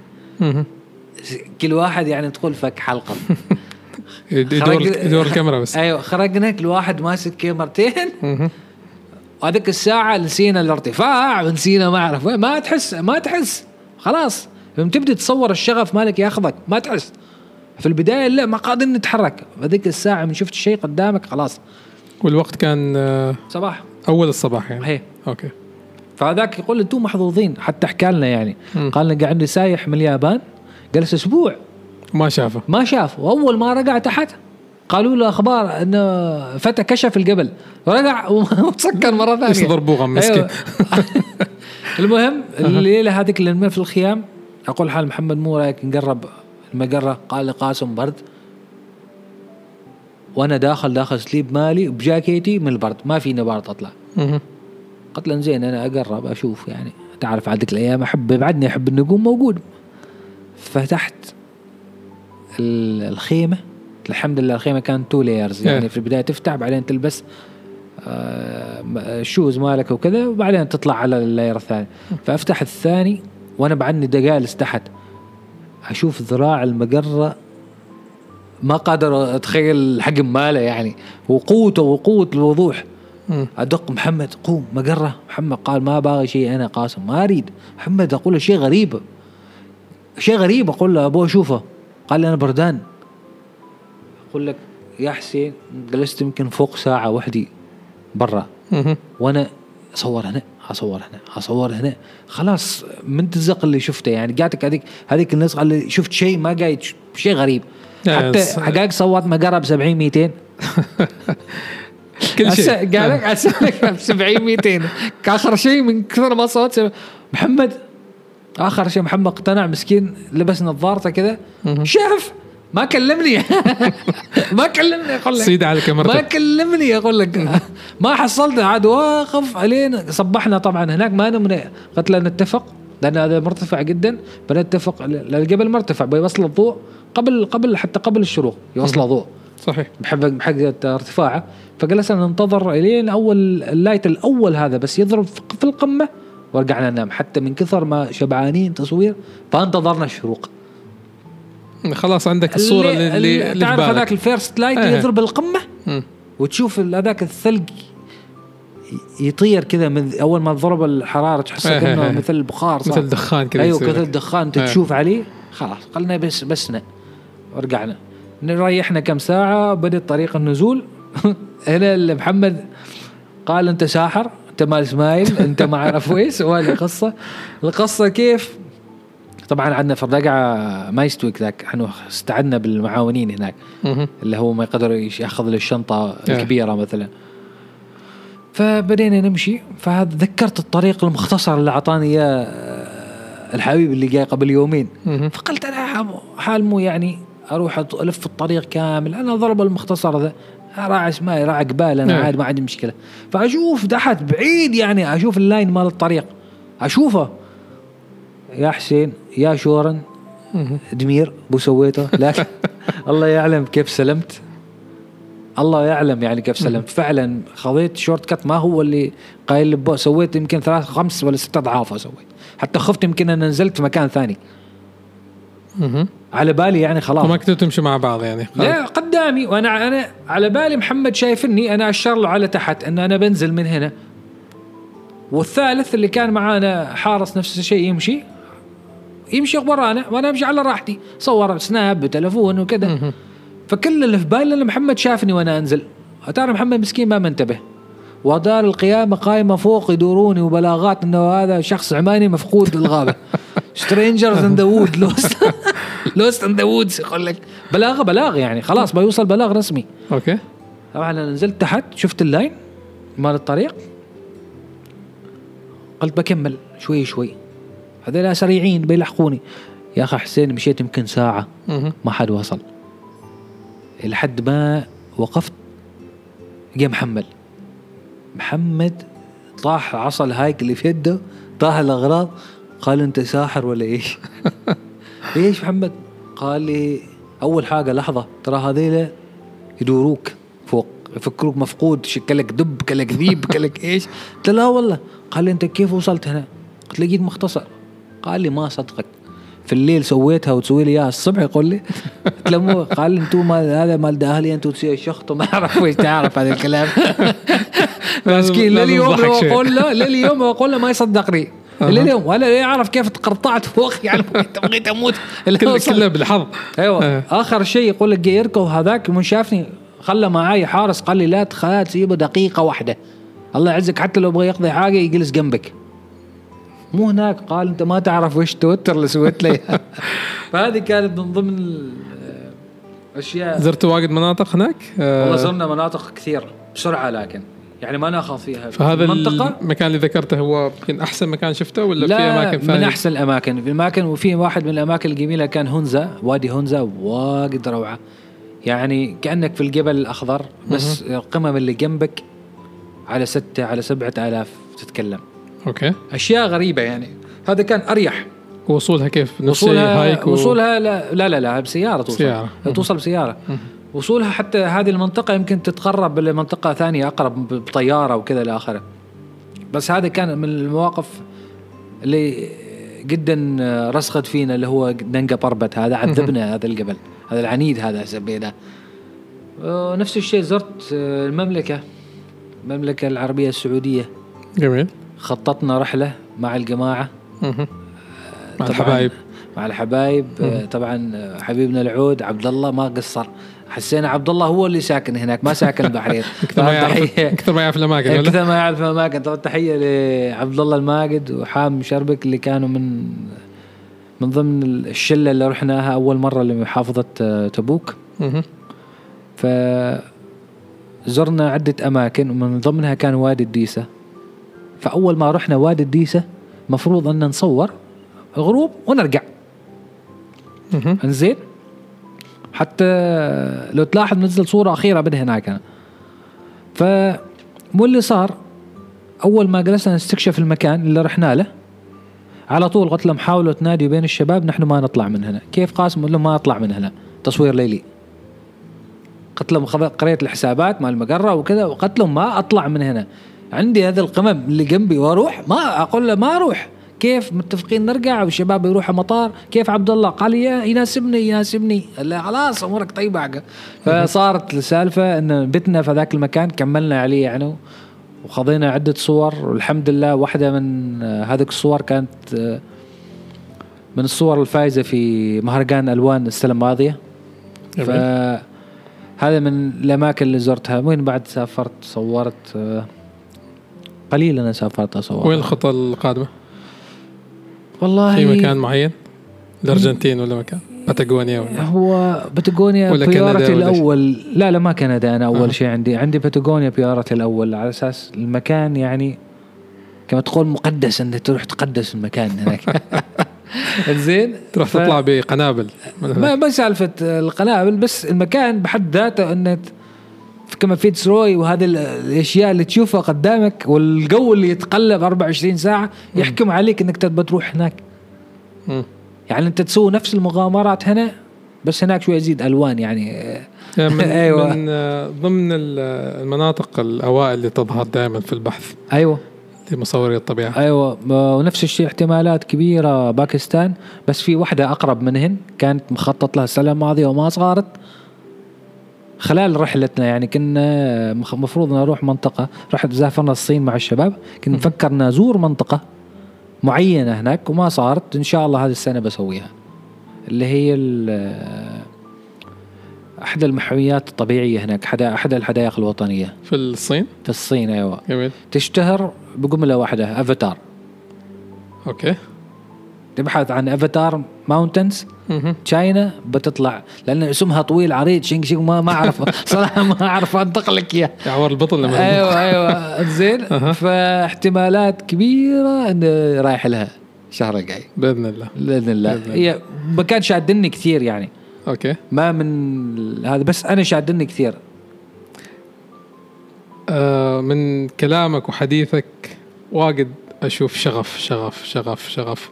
كل واحد يعني تقول فك حلقة. <laughs> يدور خرج- يدور الكاميرا بس. أيوه خرجنا كل واحد ماسك كاميرتين. وهذيك الساعة نسينا الارتفاع ونسينا ما أعرف ما تحس ما تحس. خلاص. لما تبدأ تصور الشغف مالك ياخذك ما تحس. في البداية لا ما قادر نتحرك. هذيك الساعة من شفت شيء قدامك خلاص. والوقت كان آه، صباح. أول الصباح يعني؟ هي أوكي. فهذاك يقول أنتم محظوظين حتى حكى لنا يعني. مم. قال لنا قاعد سايح من اليابان جلس أسبوع. ما شافه. ما شاف وأول ما رجع تحت قالوا له أخبار انه فتى كشف الجبل. رجع <laughs> وسكر مرة ثانية. يصدر بوغم مسكين. <laughs> المهم الليلة هذيك اللي في الخيام أقول حال محمد مو رايك نقرب المقرة؟ قال لي قاسم برد. وأنا داخل داخل سليب مالي بجاكيتي من البرد. ما فيني برد أطلع. قلت له زين أنا أقرب أشوف يعني. تعرف عندك الأيام أحب بعدني أحب النجوم موجود. فتحت ال- الخيمة. الحمد لله الخيمة كانت two layers يعني إيه. في البداية تفتح بعدين تلبس آه، ال shoes مالك وكذا وبعدين تطلع على ال layer الثاني. فأفتح الثاني وأنا بعدني جالس تحت. أشوف ذراع المجرة. ما قادر أتخيل الحجم ماله يعني. وقوته وقوة الوضوح. أدق محمد قوم مجرة. محمد قال ما باغي شيء أنا قاسم ما أريد. محمد أقول له شيء غريب. شيء غريب أقول له أبوي اشوفه قال لي أنا بردان. أقول لك يا حسين جلست يمكن فوق ساعة وحدي برا. وأنا أصور هنا أصور هنا أصور هنا. خلاص من تزق اللي شفته يعني قاعدك هذيك هذيك النسخه اللي شفت شيء ما قاعد شيء غريب. حتى حقائق صوت مقرب 70 200 كل شيء. قال لك اسالك ب 70 200 اخر شيء من كثر ما صوت محمد آخر شيء محمد اقتنع مسكين لبس نظارته كذا. شاف ما كلمني. <laughs> ما كلمني أقول لك. صيد على ما كاميرتك كلمني أقول لك. ما حصلته عاد واقف علينا. صبحنا طبعا هناك ما نمنا قلت له نتفق لأن هذا مرتفع جدا. بنتفق الجبل مرتفع بيوصل الضوء قبل قبل حتى قبل الشروق يوصل ضوء صحيح بحق بحق ارتفاعه فجلسنا ننتظر إلين أول ال light الأول هذا بس يضرب في القمة ورجعنا ننام حتى من كثر ما شبعانين تصوير فانتظرنا الشروق خلاص عندك الصورة اللي اللي, اللي تعرف هذاك ال first light إيه. يضرب القمة مم. وتشوف هذاك الثلج يطير كذا من أول ما ضرب الحرارة تحسه إيه، كأنه إيه. مثل بخار صار. مثل دخان كذا أيوه لك. الدخان انت. تشوف عليه خلاص قلنا بس بسنا ورجعنا ريحنا كم ساعة بدا طريق النزول. <laughs> هنا اللي محمد قال أنت ساحر أنت مال إسماعيل أنت ما اعرف إيش وهذه قصه القصة كيف؟ طبعا عندنا في الرقعه ما يستوي ذاك إحنا استعنا بالمعاونين هناك. اللي هو ما يقدر يأخذ له الشنطة إيه. الكبيرة مثلا. فبدينا نمشي. فذكرت الطريق المختصر اللي أعطاني إياه آه، الحبيب اللي جاي قبل يومين. فقلت أنا حام- حال مو يعني أروح ألف الطريق كامل. أنا ضرب المختصر ذا. راعي اسماعيل راعي قبال أنا نعم. عاد ما عندي مشكلة. فأشوف تحت بعيد يعني أشوف اللاين مال الطريق. أشوفه. يا حسين يا شورن. دمير بو سويته. لكن <laughs> الله يعلم كيف سلمت. الله يعلم يعني كيف سلمت. فعلا خذيت شورت كات ما هو اللي قايل سويت يمكن ثلاث خمس ولا ست أضعافه سويت. حتى خفت يمكن ان نزلت في مكان ثاني. على بالي يعني خلاص. وما كنتوا تمشوا مع بعض يعني. لا قدامي. وأنا أنا على بالي محمد شايفني أنا اشر له على تحت إن أنا بنزل من هنا. والثالث اللي كان معانا حارس نفس الشيء يمشي. يمشي ورانا وأنا أمشي على راحتي. صور سناب بتلفون وكذا. فكل اللي في بالي إن محمد شافني وأنا أنزل. ترى محمد مسكين ما منتبه. ودار القيامة قائمة فوق يدوروني وبلاغات إنه هذا شخص عماني مفقود الغابة <laughs> strangers in the wood lost lost in the woods يقول لك. بلاغة بلاغ يعني خلاص بيوصل بلاغ رسمي. okay. طبعا أنا نزلت تحت شفت ال line مال الطريق. قلت بكمل شوي شوي. هذول سريعين بيلحقوني. يا أخي حسين مشيت يمكن ساعة. مهم. ما حد وصل. لحد ما وقفت جاء محمد. محمد طاح عصا الهايك اللي في يده طاح الأغراض. قال أنت ساحر ولا إيش؟ <laughs> إيش محمد؟ قال لي أول حاجة لحظة ترى هذيلا يدوروك فوق يفكروك مفقود شكلك دب كلك ذيب <laughs> كلك إيش؟ قلت له لا والله قال لي أنت كيف وصلت هنا؟ قلت له جيت مختصر قال لي ما صدقك في الليل سويتها وتسوي لي إياها الصبح يقول لي قلت له مو قال لي أنتم مال هذا مال داهلي أنتم تسوي الشخط وما أعرف إيش تعرف هذا الكلام <laughs> مسكين لليوم. أقول له لليوم أقول له ما يصدقني أها. لليوم ولا لا يعرف كيف تقرطعت. فوق يعني بغيت أموت كله كله بالحظ. أيوه. آه. آخر شيء يقول لك جاي يركض هذاك من شافني خلى معاي حارس قال لي لا تخلى تسيبه دقيقة واحدة. الله يعزك حتى لو بغى يقضي حاجة يجلس جنبك. مو هناك. قال أنت ما تعرف وش توتر اللي سويت لي. <laughs> فهذه كانت من ضمن ال- الاشياء زرتوا واجد مناطق هناك؟ آه، والله زرنا مناطق كثير بسرعة لكن. يعني ما ناخذ فيها فهذا المنطقة؟ المكان اللي ذكرته هو يمكن أحسن مكان شفته ولا في لا أماكن من ثانية؟ أحسن الأماكن. في اماكن وفي واحد من الأماكن الجميلة كان هنزا وادي هنزا واجد روعة. يعني كأنك في الجبل الأخضر بس القمم اللي جنبك على ستة على سبعة آلاف تتكلم. أوكي. أشياء غريبة يعني. هذا كان أريح. وصولها كيف؟ وصولها هايك و... وصولها لا لا لا, لا بسيارة توصل. سيارة. لا توصل بسيارة. وصولها حتى هذه المنطقة يمكن تتقرب لمنطقة ثانية أقرب بطيارة وكذا إلى آخره. بس هذا كان من المواقف اللي جدا رسخت فينا اللي هو ننقى بربت هذا عذبنا هذا الجبل هذا العنيد هذا سميناه نفس الشيء زرت المملكة المملكة العربية السعودية. جميل. خططنا رحلة مع الجماعة. مهم. مع الحبايب. مع الحبايب. آه، طبعا آه، حبيبنا العود عبد الله ما قصر. حسينا عبد الله هو اللي ساكن هناك ما ساكن <laughs> البحرين أكثر ما يعرف أكثر ما يعرف الأماكن ولا؟ كثر ما يعرف الأماكن. طبعا تحية لعبد الله الماجد وحام شربك اللي كانوا من من ضمن الشلة اللي رحناها أول مرة لمحافظة آه، تبوك. مهم. فزرنا عدة أماكن ومن ضمنها كان وادي الديسة. فأول ما رحنا وادي الديسة مفروض أن نصور غروب ونرجع. إنزين؟ حتى لو تلاحظ نزل صورة أخيرة من هناك أنا. ف مو اللي صار أول ما جلسنا نستكشف المكان اللي رحنا له على طول قلت لهم حاولوا تنادي بين الشباب نحن ما نطلع من هنا. كيف قاسم؟ قلت لهم ما أطلع من هنا. تصوير ليلي. قلت لهم قريت الحسابات مال المقرة وكذا وقلت لهم ما أطلع من هنا. عندي هذه القمم اللي جنبي وأروح ما أقول له ما أروح. كيف متفقين نرجع والشباب يروحوا مطار؟ كيف عبد الله؟ قال لي يناسبني يناسبني. لا خلاص أمورك طيبة عقب. فصارت السالفة إن بتنا في ذاك المكان كملنا عليه يعني وخذينا عدة صور. والحمد لله واحدة من هذيك الصور كانت من الصور الفائزه في مهرجان ألوان السنة الماضيه. فهذا من الأماكن اللي زرتها. وين بعد سافرت؟ صورت قليل أنا سافرت أصور. وين الخطة القادمة؟ والله في مكان معين؟ الأرجنتين ولا مكان؟ باتاغونيا ولا هو باتاغونيا ولا بيارتي ولا الأول لا لا ما كندا أنا أول أها. شيء عندي عندي باتاغونيا بيارتي الأول على أساس المكان يعني كما تقول مقدس انك تروح تقدس المكان هناك <laughs> زين تروح ف- تطلع بقنابل ما. ما سالفة القنابل بس المكان بحد ذاته انه كما فيتس روي وهذه ال- الأشياء اللي تشوفها قدامك والجو اللي يتقلب 24 ساعة يحكم عليك إنك تبى تروح هناك. مم. يعني أنت تسوي نفس المغامرات هنا بس هناك شوي يزيد ألوان يعني. من, <laughs> أيوة. من آه، ضمن ال- المناطق الأوائل اللي تظهر دائما في البحث. أيوه. لمصوري الطبيعة. أيوه. ونفس الشيء احتمالات كبيرة باكستان بس في واحدة أقرب منهن كانت مخطط لها السنة الماضية وما صارت خلال رحلتنا يعني كنا مخ- مفروض نروح منطقة رحت سافرنا الصين مع الشباب. كنا نفكر نزور منطقة معينة هناك وما صارت. إن شاء الله هذه السنة بسويها. اللي هي ال- احدى المحميات الطبيعية هناك احد أحد الحدائق الوطنية. في الصين؟ في الصين أيوه. جميل. تشتهر بجملة واحدة أفاتار. okay. تبحث عن Avatar mountains. China بتطلع. لأن اسمها طويل عريض شينج شينج ما ما اعرف <laughs> صراحة ما أعرف أنطق لك إياه. يعور البطن لما أيوه أيوه. زين. <laughs> فاحتمالات كبيرة انه رايح لها الشهر الجاي. بإذن الله. بإذن الله. هي مكان شادني كثير يعني. أوكي. ما من هذا بس أنا شادني كثير. آه من كلامك وحديثك واجد أشوف شغف شغف شغف شغف.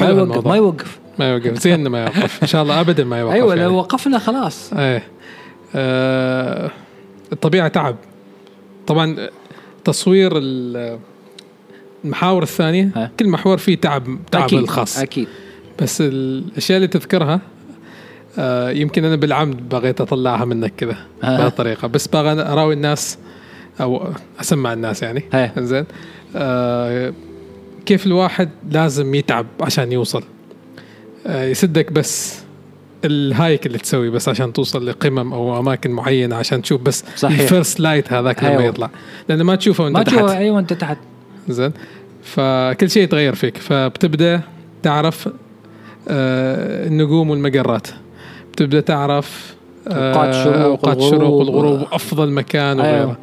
ما حلو يوقف الموضوع. ما يوقف. ما يوقف زين انه ما يوقف. إن شاء الله ابدا ما يوقف أيوه يعني. لو وقفنا خلاص. إيه. آه الطبيعة تعب. طبعا تصوير ال- المحاور الثانية ها. كل محور فيه تعب تعب أكيد الخاص. أكيد. بس الأشياء اللي تذكرها آه يمكن أنا بالعمد بغيت أطلعها منك كذا ها. بهالطريقه بس باغي أراوي الناس أو أسمع الناس يعني. زين. آه كيف الواحد لازم يتعب عشان يوصل؟ آه يسدك بس ال hike اللي تسوي بس عشان توصل لقمم أو أماكن معينة عشان تشوف بس صحيح. ال first light هذاك لما أيوة. يطلع. لأنه ما تشوفه وأنت ما تحت. تشوف أيوه أنت تحت. زين. فكل شيء يتغير فيك. فبتبدأ تعرف آه النجوم والمجرات. بتبدأ تعرف آه، أوقات الشروق أوقات الشروق والغروب. والغروب أفضل مكان أيوة. وغيره.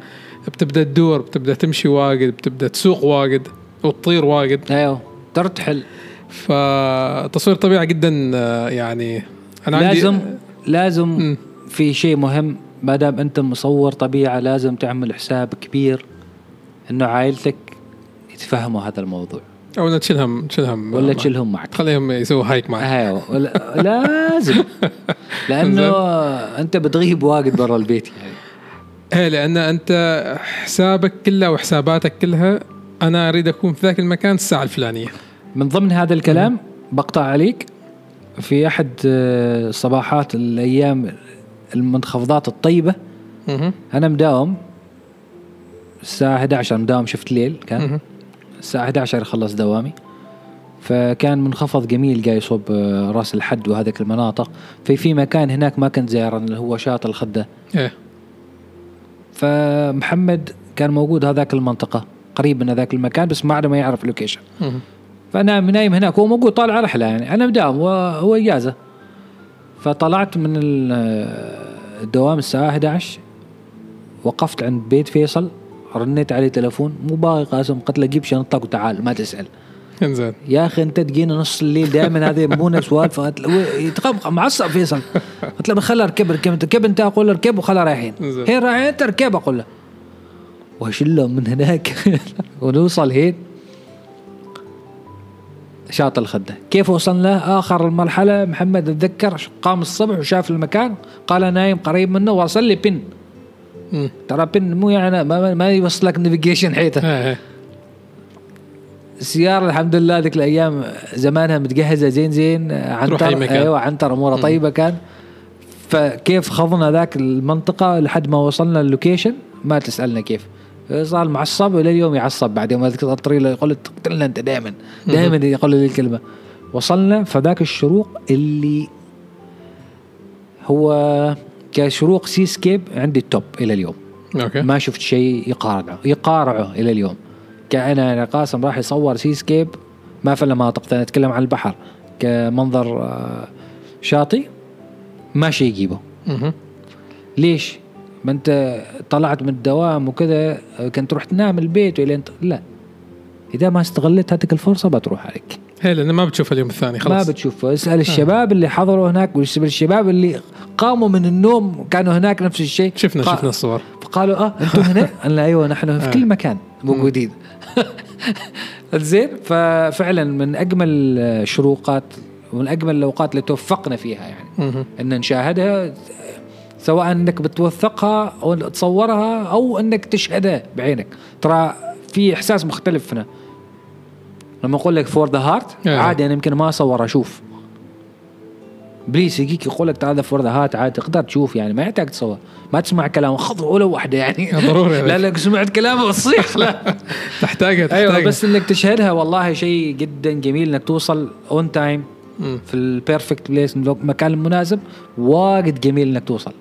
بتبدأ تدور بتبدأ تمشي واجد بتبدأ تسوق واجد. وتطير واجد. أيوه. ترتحل فتصوير طبيعه جدا آه، يعني أنا عندي لازم لازم مم. في شيء مهم. ما دام أنت مصور طبيعة لازم تعمل حساب كبير إنه عائلتك يتفهموا هذا الموضوع. أو تشيلهم تشيلهم. ولا. تشيلهم معك. تخليهم يسووا هايك معك. أيوه. لازم. <laughs> لأنه أنت بتغيب واجد برا البيت يعني. إيه لأن أنت حسابك كله وحساباتك كلها أنا أريد أكون في ذاك المكان الساعة الفلانية. من ضمن هذا الكلام بقطع عليك في أحد آه، صباحات الأيام المنخفضات الطيبة. مهم. أنا مداوم. الساعة 11 مداوم شفت ليل كان. مهم. الساعة 11 خلص دوامي. فكان منخفض جميل جاي يصب آه، رأس الحد وهذيك المناطق. في في مكان هناك ما كنت زايره اللي هو شاطئ الخدة. إيه. فمحمد كان موجود هذاك المنطقة. قريب من هذاك المكان بس ما عاد ما يعرف ال location مهم. فانا نايم هناك هو موجود طالع رحله يعني. أنا مداوم وهو إجازة. فطلعت من ال- الدوام الساعة 11 وقفت عند بيت فيصل. رنيت عليه تلفون. مو باغي قاسم قلت له جيب شنطتك وتعال ما تسأل. إنزين. يا أخي أنت تجينا نص الليل دائما هذه مو سوالف قلت له يتقبق معصب فيصل. قلت له خلها اركب اركب انت ركب أنت؟ أقول له اركب وخلها رايحين. هين رايحين أنت اركب أقول له. واشله من هناك. <laughs> ونوصل هين شاطئ الخدة. كيف وصلنا؟ آخر المرحلة. محمد اتذكر قام الصبح وشاف المكان. قال نايم قريب منه وصل لي بن. ترى بن مو يعني ما, ما يوصلك نافيجيشن حيته السيارة الحمد لله ذيك الأيام زمانها متجهزة زين زين. عنتر. أيوة عنتر أمورها طيبة كان. فكيف خضنا ذاك المنطقة لحد ما وصلنا ال location ما تسألنا كيف. صار معصب والى اليوم يعصب بعد يوم اذكر الطريق يقول تقتلنا أنت دائما دائما يقول لي الكلمة. وصلنا فذاك الشروق اللي هو كشروق seascape عندي ال top إلى اليوم. okay. ما شفت شيء يقارعه يقارعه إلى اليوم. كان أنا قاسم راح يصور seascape ما في إلا مناطق ثانية أتكلم عن البحر. كمنظر آه، شاطئ ما شيء يجيبه. ليش؟ ما انت طلعت من الدوام وكذا آه، كنت تروح تنام البيت والين ت- لا. إذا ما استغلت هذيك الفرصة بتروح عليك. هي لأنه ما بتشوف اليوم الثاني خلاص. ما بتشوف اسأل الشباب اللي حضروا هناك واسأل الشباب اللي قاموا من النوم كانوا هناك نفس الشيء. شفنا قا- شفنا الصور. فقالوا آه أنتم هنا؟ <laughs> قلنا أيوه نحن في كل مكان. موجودين <laughs> زين ففعلا من أجمل الشروقات ومن أجمل الأوقات اللي توفقنا فيها يعني. إن نشاهدها سواء إنك بتوثقها أو تصورها أو إنك تشهدها بعينك. ترى في إحساس مختلف هنا. لما أقول لك for the heart. عادي أنا يمكن ما أصور أشوف. بس يجيك يقول لك هذا for the heart عادي تقدر تشوف يعني ما يحتاج تصور. ما تسمع كلامه خضر ولا واحدة يعني. ضروري <laughs> لا لا سمعت كلامه بتصيح لا. <laughs> تحتاجها تحتاجها أيوه بس إنك تشهدها والله شيء جدا جميل إنك توصل on time. في ال perfect place المكان المناسب واجد جميل إنك توصل.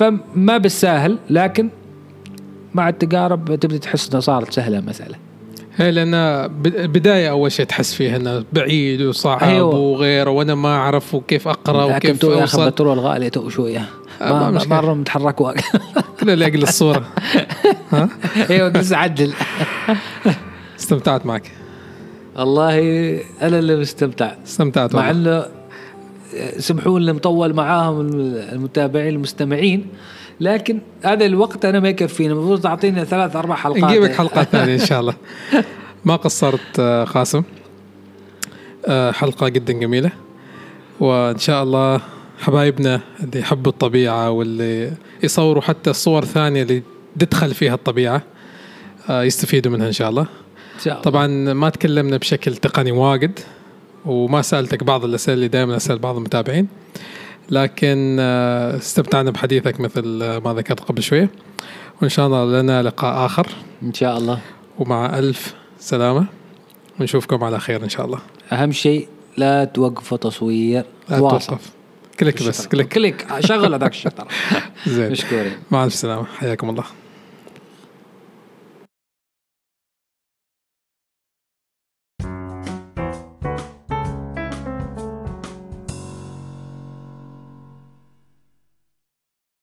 فما بالساهل لكن مع التجارب تبدأ تحس إنها صارت سهلة المساله هي لأن بدايه أول شيء تحس فيها انه بعيد وصعب أيوة. وغيره وأنا ما أعرف وكيف أقرأ وكيف تو يا أخي أوصل. البترول غالي تو شوية. آه، ما ما. مره متحرك كله لاجل الصورة. <laughs> ها؟ أيوه بس عدل. استمتعت معك. والله أنا اللي مستمتع استمتعت مع. إنه سمحوا لي مطول معاهم المتابعين المستمعين. لكن هذا الوقت أنا ما يكفيني المفروض تعطيني ثلاث أربع حلقات. نجيبك حلقات ثانية إن شاء الله. <laughs> ما قصرت آه، قاسم آه، حلقة جدا جميلة. وإن شاء الله حبايبنا اللي يحبوا الطبيعة واللي يصوروا حتى صور ثانية اللي تدخل فيها الطبيعة آه، يستفيدوا منها إن شاء الله. إن شاء الله. طبعا ما تكلمنا بشكل تقني واجد. وما سألتك بعض الأسئلة اللي دائما أسأل بعض المتابعين لكن آه، استمتعنا بحديثك مثل آه، ما ذكرت قبل شوية. وإن شاء الله لنا لقاء آخر. إن شاء الله. ومع ألف سلامة. ونشوفكم على خير إن شاء الله. أهم شيء لا توقفوا تصوير لا توقف. click بس. click click شغل هذاك الشتر <laughs> زين. مشكورين. مع ألف سلامة. حياكم الله.